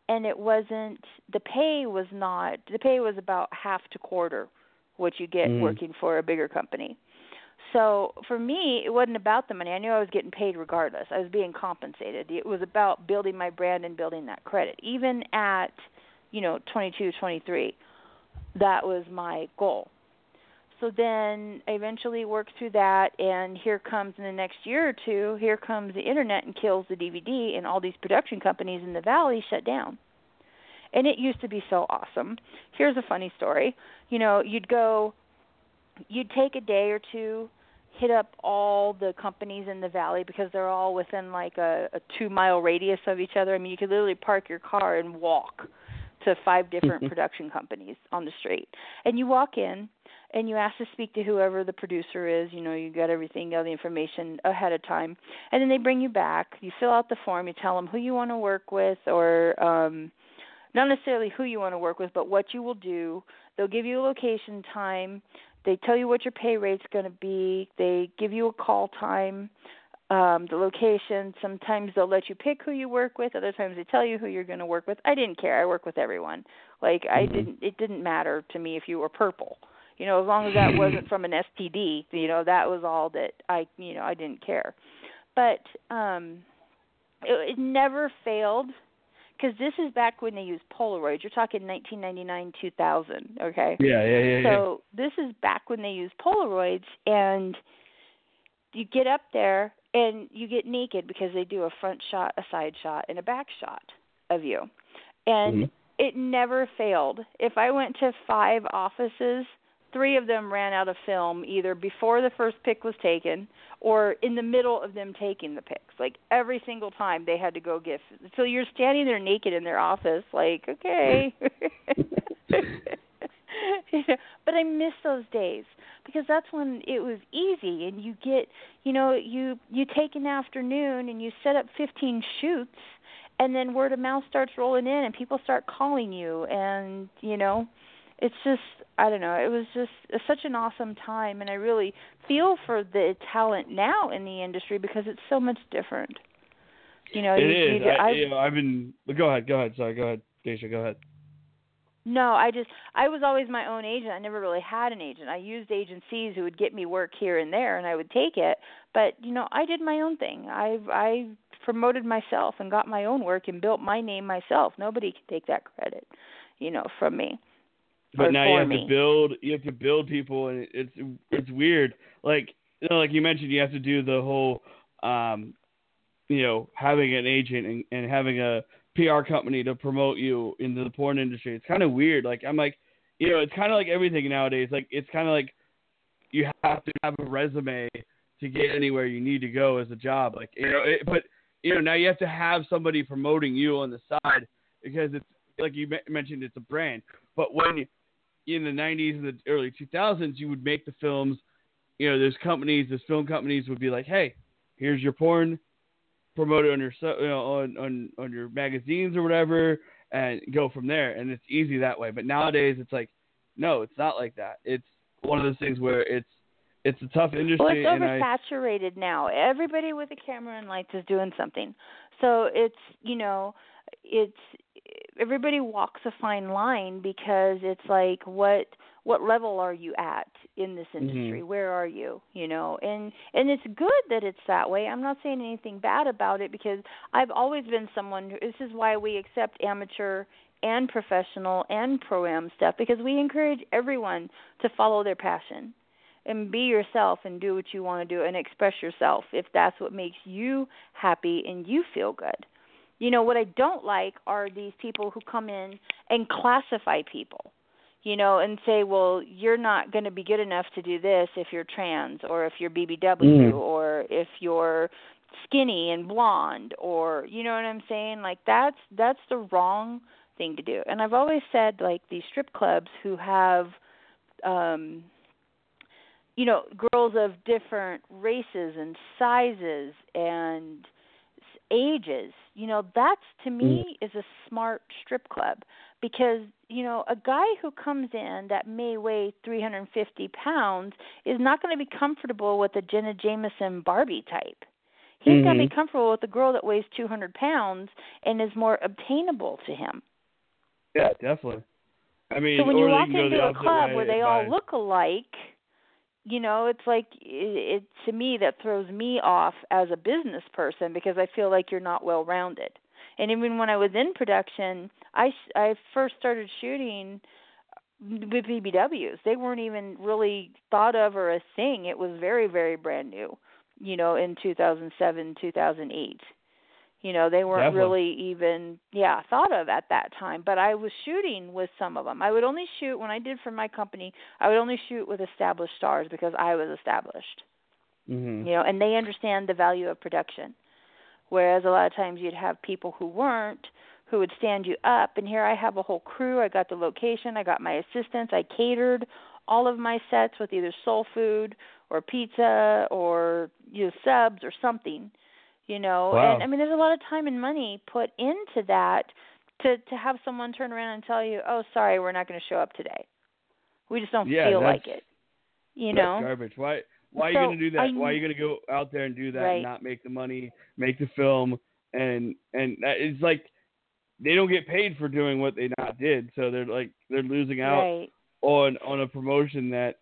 and it wasn't the pay was not the pay was about half to quarter what you get Mm. working for a bigger company. So for me, it wasn't about the money. I knew I was getting paid regardless. I was being compensated. It was about building my brand and building that credit. Even at, you know, 22, 23, that was my goal. So then I eventually worked through that, and here comes in the next year or two, here comes the internet and kills the DVD, and all these production companies in the valley shut down. And it used to be so awesome. Here's a funny story. You know, you'd go, you'd take a day or two, hit up all the companies in the valley because they're all within like a, a two mile radius of each other. I mean, you could literally park your car and walk to five different production companies on the street. And you walk in and you ask to speak to whoever the producer is, you know, you got everything, all the information ahead of time. And then they bring you back, you fill out the form, you tell them who you want to work with or um not necessarily who you want to work with, but what you will do. They'll give you a location time. They tell you what your pay rate's going to be. They give you a call time, um, the location. Sometimes they'll let you pick who you work with. Other times they tell you who you're going to work with. I didn't care. I work with everyone. Like I Mhm. didn't. It didn't matter to me if you were purple. You know, as long as that wasn't from an STD. You know, that was all that I. You know, I didn't care. But um, it, it never failed because this is back when they used Polaroids. You're talking 1999, 2000. Okay. Yeah, yeah, yeah, yeah. So this is back when they used Polaroids, and you get up there and you get naked because they do a front shot, a side shot, and a back shot of you, and Mhm. it never failed. If I went to five offices, three of them ran out of film either before the first pick was taken or in the middle of them taking the picks. Like every single time they had to go get. So you're standing there naked in their office, like okay. But I miss those days because that's when it was easy and you get, you know, you you take an afternoon and you set up 15 shoots and then word of mouth starts rolling in and people start calling you and, you know, it's just I don't know. It was just such an awesome time, and I really feel for the talent now in the industry because it's so much different. You know, It you, is. You, I, you know, I've been. Go ahead. Go ahead. Sorry. Go ahead, Daehja. Go ahead. No, I just I was always my own agent. I never really had an agent. I used agencies who would get me work here and there and I would take it. But, you know, I did my own thing. I I promoted myself and got my own work and built my name myself. Nobody can take that credit, you know, from me. But now you have me. to build. You have to build people, and it's it's weird. Like you know, like you mentioned, you have to do the whole, um, you know, having an agent and, and having a PR company to promote you into the porn industry. It's kind of weird. Like I'm like, you know, it's kind of like everything nowadays. Like it's kind of like you have to have a resume to get anywhere you need to go as a job. Like you know, it, but you know now you have to have somebody promoting you on the side because it's like you mentioned, it's a brand. But when in the 90s and the early 2000s, you would make the films. You know, there's companies, there's film companies would be like, "Hey, here's your porn, promote it on your you know, on on on your magazines or whatever, and go from there." And it's easy that way. But nowadays, it's like, no, it's not like that. It's one of those things where it's it's a tough industry. Well, it's and I, oversaturated now. Everybody with a camera and lights is doing something. So it's, you know, it's everybody walks a fine line because it's like what what level are you at in this mm-hmm. industry? Where are you? You know, and and it's good that it's that way. I'm not saying anything bad about it because I've always been someone. Who, this is why we accept amateur and professional and pro am stuff because we encourage everyone to follow their passion and be yourself and do what you want to do and express yourself if that's what makes you happy and you feel good. You know, what I don't like are these people who come in and classify people, you know, and say, well, you're not going to be good enough to do this if you're trans or if you're BBW Mm. or if you're skinny and blonde or you know what I'm saying? Like that's that's the wrong thing to do. And I've always said like these strip clubs who have um you know girls of different races and sizes and ages. You know that's to me is a smart strip club because you know a guy who comes in that may weigh 350 pounds is not going to be comfortable with a Jenna Jameson Barbie type. He's going to be comfortable with a girl that weighs 200 pounds and is more obtainable to him. Yeah, definitely. I mean, so when you walk into a club where they all look alike, you know, it's like it, it to me that throws me off as a business person because I feel like you're not well rounded. And even when I was in production, i i first started shooting with BBWs. They weren't even really thought of or a thing. It was very very brand new, you know, in 2007, 2008. You know, they weren't Definitely. really even yeah, thought of at that time, but I was shooting with some of them. I would only shoot when I did for my company, I would only shoot with established stars because I was established. Mhm. You know, and they understand the value of production. Whereas a lot of times you'd have people who weren't who would stand you up and here I have a whole crew, I got the location, I got my assistants, I catered all of my sets with either soul food or pizza or you know subs or something you know Wow. and i mean there's a lot of time and money put into that to to have someone turn around and tell you oh sorry we're not going to show up today we just don't Yeah, feel like it you That's know garbage. Why? Why are you going to do that? I- why are you going to go out there and do that Right. and not make the money, make the film, and and that- it's like they don't get paid for doing what they not did, so they're like they're losing out right on on a promotion that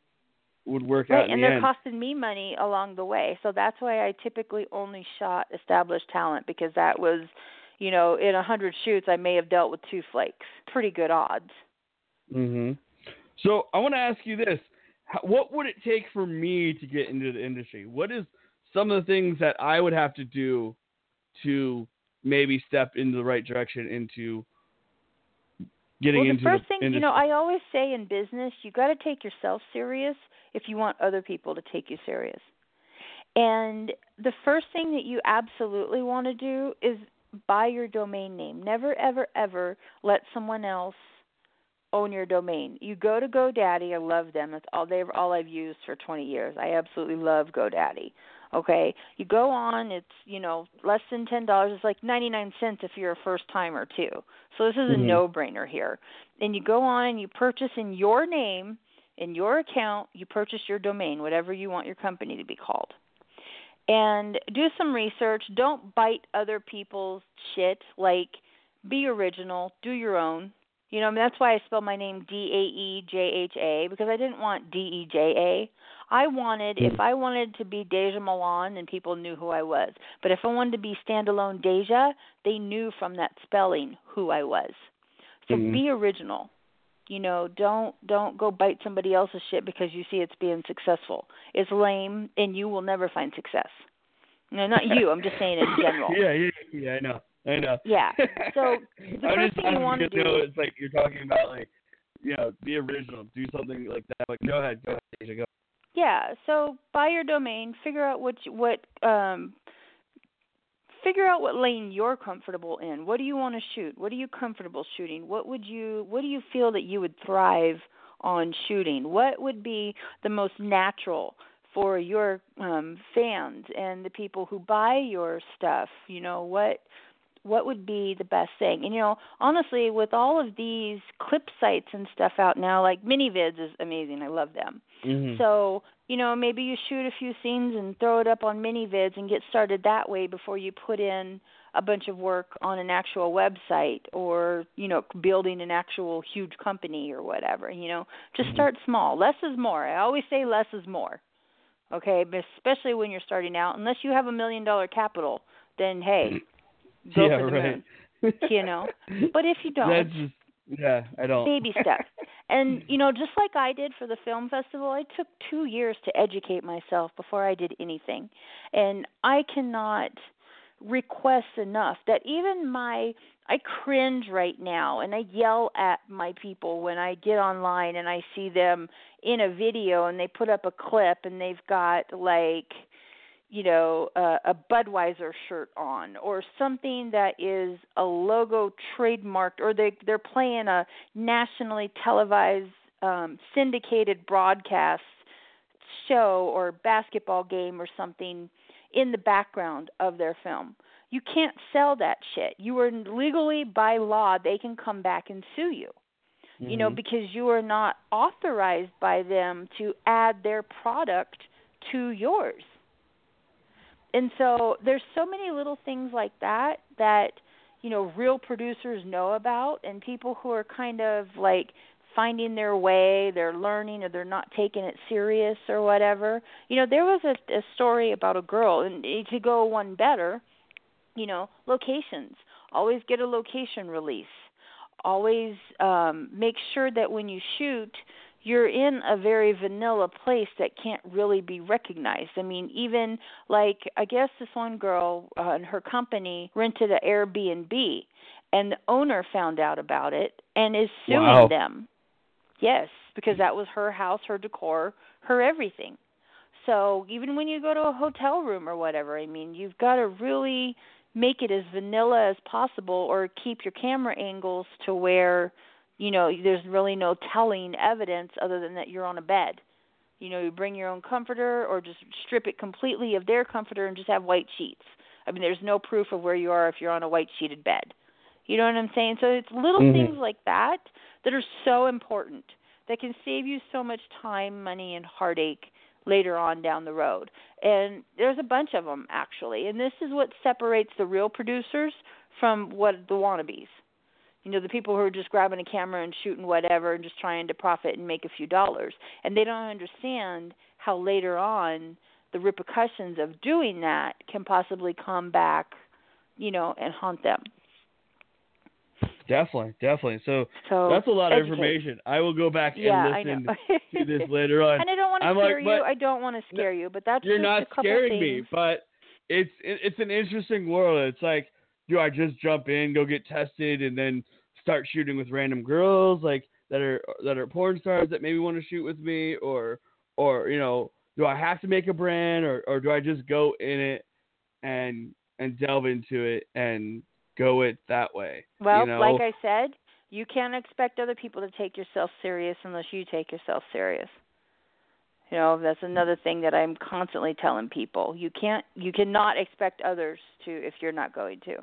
would work out right in and the they're end. costing me money along the way so that's why i typically only shot established talent because that was you know in a hundred shoots i may have dealt with two flakes pretty good odds hmm So I want to ask you this: What would it take for me to get into the industry? What is some of the things that I would have to do to maybe step into the right direction into getting well, the into first the thing industry? you know i always say in business you got to take yourself serious if you want other people to take you serious. And the first thing that you absolutely want to do is buy your domain name. Never ever ever let someone else own your domain. You go to godaddy i love them. That's all they've all i've used for 20 years. I absolutely love godaddy Okay, you go on. It's you know less than ten dollars. It's like ninety nine cents if you're a first timer too. So this is a Mhm. no brainer here. And you go on and you purchase in your name, in your account. You purchase your domain, whatever you want your company to be called, and do some research. Don't bite other people's shit. Like be original. Do your own. You know, I mean, that's why I spelled my name D A E J H A because I didn't want D E J A. I wanted if I wanted to be Daehja Milan and people knew who I was. But if I wanted to be standalone Daehja, they knew from that spelling who I was. So Mhm. be original. You know, don't don't go bite somebody else's shit because you see it's being successful. It's lame and you will never find success. No, not you. I'm just saying in general. yeah, yeah, yeah. I know. I know. Yeah. So, the first thing you wanna because, you know, do- it's like you're talking about like, you know, be original, do something like that. Like, go ahead, go ahead, Daehja, go. Yeah, so buy your domain, figure out what you, what um figure out what lane you're comfortable in. What do you want to shoot? What are you comfortable shooting? What would you what do you feel that you would thrive on shooting? What would be the most natural for your um fans and the people who buy your stuff? You know, what what would be the best thing? And you know, honestly, with all of these clip sites and stuff out now, like ManyVids is amazing. I love them. Mm-hmm. So, you know, maybe you shoot a few scenes and throw it up on ManyVids and get started that way before you put in a bunch of work on an actual website or, you know, building an actual huge company or whatever, you know. Just Mhm. start small. Less is more. I always say less is more. Okay, especially when you're starting out. Unless you have a million dollar capital, then hey, go yeah, for the right. moon. You know. But if you don't, just yeah, I don't. baby steps. And you know, just like I did for the film festival, I took 2 years to educate myself before I did anything. And I cannot request enough that even my I cringe right now and I yell at my people when I get online and I see them in a video and they put up a clip and they've got like you know a, a Budweiser shirt on or something that is a logo trademarked or they they're playing a nationally televised um syndicated broadcast show or basketball game or something in the background of their film. You can't sell that shit. You are legally by law they can come back and sue you. You know Mhm. because you are not authorized by them to add their product to yours. And so there's so many little things like that that you know real producers know about and people who are kind of like finding their way, they're learning or they're not taking it serious or whatever. You know, there was a, a story about a girl and to go one better, you know, locations. Always get a location release. Always um make sure that when you shoot you're in a very vanilla place that can't really be recognized. I mean, even like I guess this one girl uh, and her company rented an Airbnb, and the owner found out about it and is suing Wow. them. Yes, because that was her house, her decor, her everything. So even when you go to a hotel room or whatever, I mean, you've got to really make it as vanilla as possible or keep your camera angles to where you know there's really no telling evidence other than that you're on a bed. You know you bring your own comforter or just strip it completely of their comforter and just have white sheets. I mean there's no proof of where you are if you're on a white sheeted bed. You know what i'm saying? So it's little Mhm. things like that that are so important that can save you so much time money and heartache later on down the road. And there's a bunch of them actually. And this is what separates the real producers from what the wannabes you know the people who are just grabbing a camera and shooting whatever and just trying to profit and make a few dollars and they don't understand how later on the repercussions of doing that can possibly come back you know and haunt them Definitely, definitely. So so that's a lot of information. I will go back yeah and listen to this later on. and I don't want to I'm like, scare you. I don't want to scare you, but that's You're just not a couple scaring me, things. but it's it, it's an interesting world. It's like, do I just jump in, go get tested, and then start shooting with random girls like that are that are porn stars that maybe want to shoot with me, or or you know, do I have to make a brand, or or do I just go in it and and delve into it and go it that way? Well, you know? like I said, you can't expect other people to take yourself serious unless you take yourself serious. You know, that's another thing that I'm constantly telling people. You can't you cannot expect others to if you're not going to.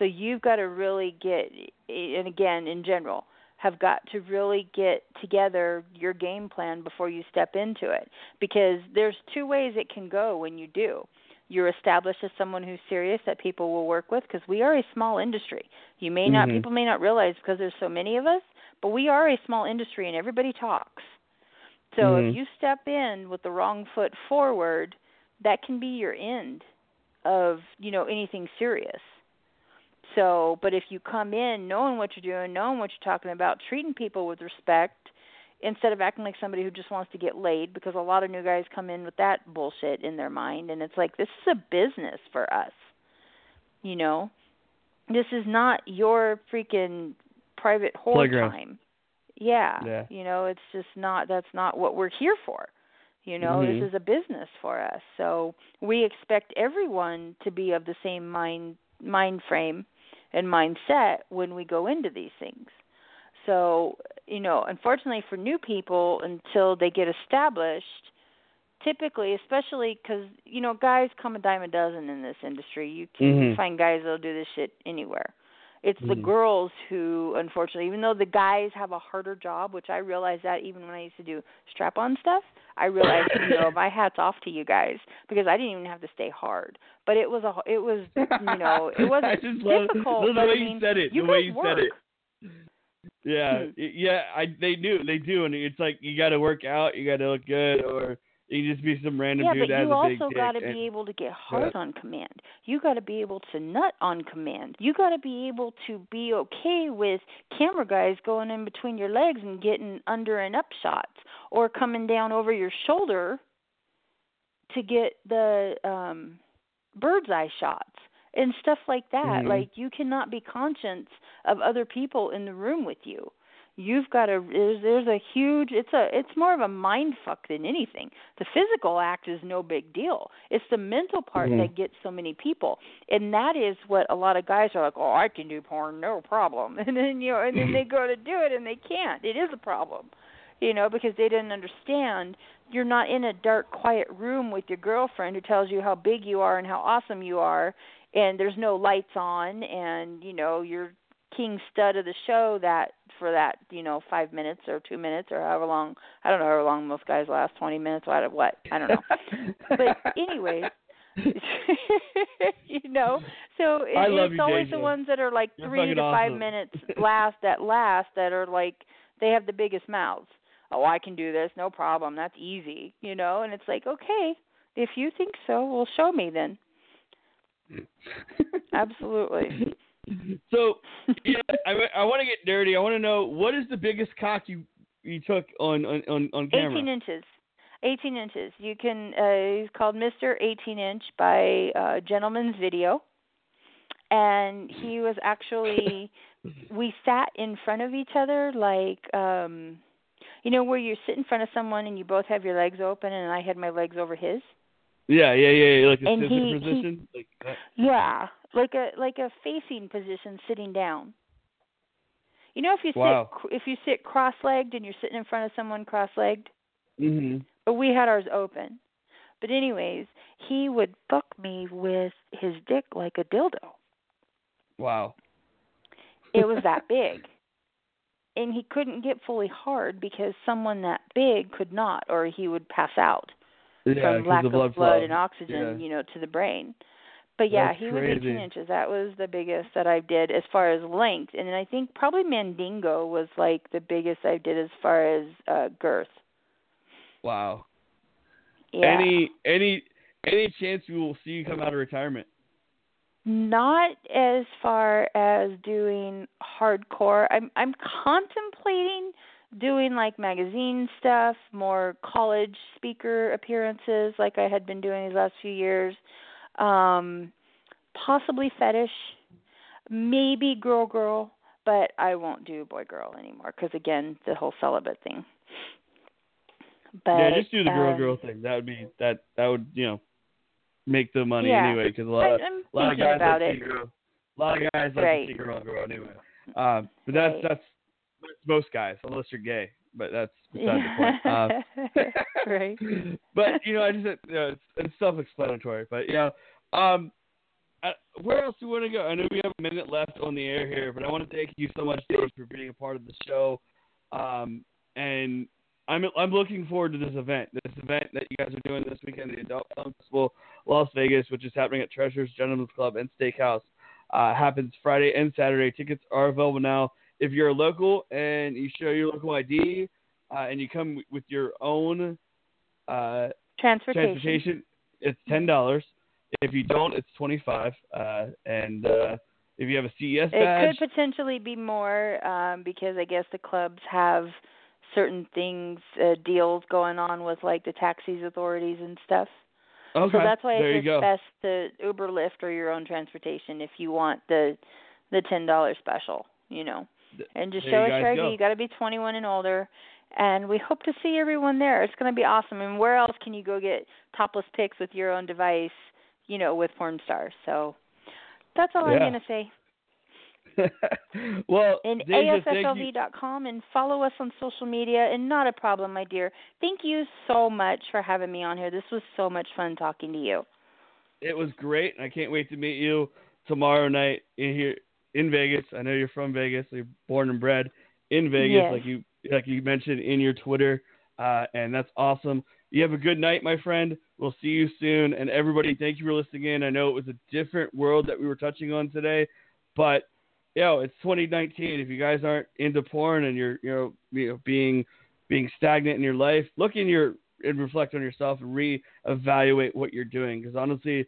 So you've got to really get and again in general have got to really get together your game plan before you step into it. Because there's two ways it can go when you do. You're established as someone who's serious that people will work with because we are a small industry. You may not Mhm. people may not realize because there's so many of us but we are a small industry and everybody talks. So Mhm. if you step in with the wrong foot forward that can be your end of you know anything serious so, but if you come in knowing what you're doing, knowing what you're talking about, treating people with respect, instead of acting like somebody who just wants to get laid, because a lot of new guys come in with that bullshit in their mind, and it's like this is a business for us. You know, this is not your freaking private whore Playground. time. Yeah, Yeah. you know, it's just not. That's not what we're here for. You know, Mhm. this is a business for us. So we expect everyone to be of the same mind mind frame and mindset when we go into these things. So, you know, unfortunately for new people until they get established, typically, especially cuz you know, guys come a dime a dozen in this industry. You can Mhm. find guys that'll do this shit anywhere. It's the Mhm. girls who, unfortunately, even though the guys have a harder job, which I realized that even when I used to do strap on stuff, I realized, you know, my hat's off to you guys because I didn't even have to stay hard. But it was a, it was, you know, it wasn't just love, difficult. love the way I you said it. the way you work. said it. Yeah, Hmm. yeah. I they do, they do, and it's like you got to work out, you got to look good, or you just be some random yeah, dude but you also got to be able to get hard on command. You got to be able to nut on command. You got to be able to be okay with camera guys going in between your legs and getting under and up shots, or coming down over your shoulder to get the um bird's eye shots and stuff like that. Mhm. Like you cannot be conscious of other people in the room with you. You've got to there's there's a huge it's a it's more of a mind fuck than anything. The physical act is no big deal. It's the mental part Mhm. that gets so many people. And that is what a lot of guys are like, "Oh, I can do porn, no problem." And then you know, and then they go to do it and they can't. It is a problem. You know, because they didn't understand you're not in a dark quiet room with your girlfriend who tells you how big you are and how awesome you are and there's no lights on and you know you're king stud of the show that for that you know five minutes or two minutes or however long i don't know how long most guys last twenty minutes what what i don't know. But anyway you know so it, it's you, always Daehja. the ones that are like You're three to five minutes last that last that are like they have the biggest mouths. Oh i can do this no problem that's easy you know? And it's like okay if you think so well show me then. Absolutely So, yeah, I, I want to get dirty. I want to know what is the biggest cock you you took on on on, on camera? 18 inches. 18 inches. You can. Uh, he's called Mr. 18 Inch by uh, Gentleman's Video, and he was actually. we sat in front of each other like, um, you know, where you sit in front of someone and you both have your legs open, and I had my legs over his. Yeah, yeah, yeah, yeah, like a And he- he- position. like that. Yeah, like a like a facing position, sitting down. You know, if you Wow. sit if you sit cross-legged and you're sitting in front of someone cross-legged, Mhm. but we had ours open. But anyways, he would fuck me with his dick like a dildo. Wow. It was that big. And he couldn't get fully hard because someone that big could not or he would pass out Yeah, from lack of blood, blood and oxygen, Yeah. you know, to the brain. But yeah, That's he was 18 inches. That was the biggest that I did as far as length, and I think probably Mandingo was like the biggest I did as far as uh girth. Wow. Yeah. Any any any chance we will see you come out of retirement? Not as far as doing hardcore. I'm I'm contemplating doing like magazine stuff, more college speaker appearances like I had been doing these last few years. Um possibly fetish, maybe girl girl, but I won't do boy girl anymore cuz again, the whole celibate thing. But yeah, just do the girl um, girl thing. That would be that that would you know make the money Yeah. anyway because a lot I'm a lot of guys about like it. to see girl. A lot of guys like Right. to see girl girl anyway. Um, but that's Right. that's that's most guys unless you're gay. but that's beside the point. Uh, right. but you know, I just you know, it's, it's self-explanatory. But you know, um, uh, where else do you want to go? I know we have a minute left on the air here, but I want to thank you so much, Dave, for being a part of the show. Um, and I'm I'm looking forward to this event. This event that you guys are doing this weekend, the Adult Film Festival, Las Vegas, which is happening at Treasures Gentlemen's Club and Steakhouse, uh, happens Friday and Saturday. Tickets are available now. If you're a local and you show your local ID uh, and you come with your own uh, Transportation. transportation, it's ten dollars. If you don't, it's twenty five. Uh, and uh, if you have a CES badge, It could potentially be more um, because I guess the clubs have certain things, uh, deals going on with like the taxis authorities and stuff. okay, So that's why there it's best to Uber, Lyft, or your own transportation if you want the the ten dollar special. You know, and just show you us your go. You got to be 21 and older. And we hope to see everyone there. It's going to be awesome. And where else can you go get topless pics with your own device? You know, with porn stars. So that's all I'm going to say. well, And Daehja, thank you. AFFLV.com and follow us on social media. And not a problem, my dear. Thank you so much for having me on here. This was so much fun talking to you. It was great, and I can't wait to meet you tomorrow night in here in Vegas. I know you're from Vegas. You're born and bred in Vegas, Yes. like you like you mentioned in your Twitter, uh, and that's awesome. You have a good night, my friend. We'll see you soon. And everybody, thank you for listening in. I know it was a different world that we were touching on today, but you know, it's 2019. If you guys aren't into porn and you're you know, you know being being stagnant in your life, look in your and reflect on yourself and reevaluate what you're doing. Because honestly,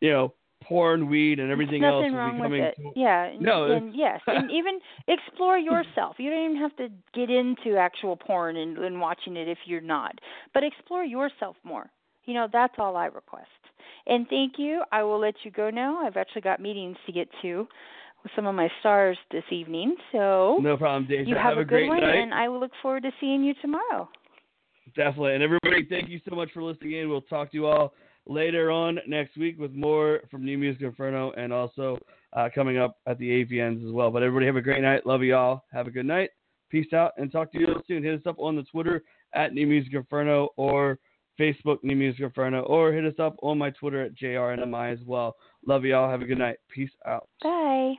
you know, porn, weed, and everything There's else nothing will wrong with it. to- yeah. and- No, and yes, and even explore yourself. You don't even have to get into actual porn and, and watching it if you're not. But explore yourself more. You know, that's all I request. And thank you. I will let you go now. I've actually got meetings to get to with some of my stars this evening. So no problem, Daehja. you have, a a good great one, night. and I will look forward to seeing you tomorrow. Definitely. And everybody, thank you so much for listening in. We'll talk to you all later on next week with more from New Music Inferno and also uh, coming up at the AVNs as well. But everybody have a great night. Love you all. Have a good night. Peace out and talk to you soon. Hit us up on the Twitter at New Music Inferno or Facebook New Music Inferno or hit us up on my Twitter at JRNMI as well. Love you all. Have a good night. Peace out. Bye.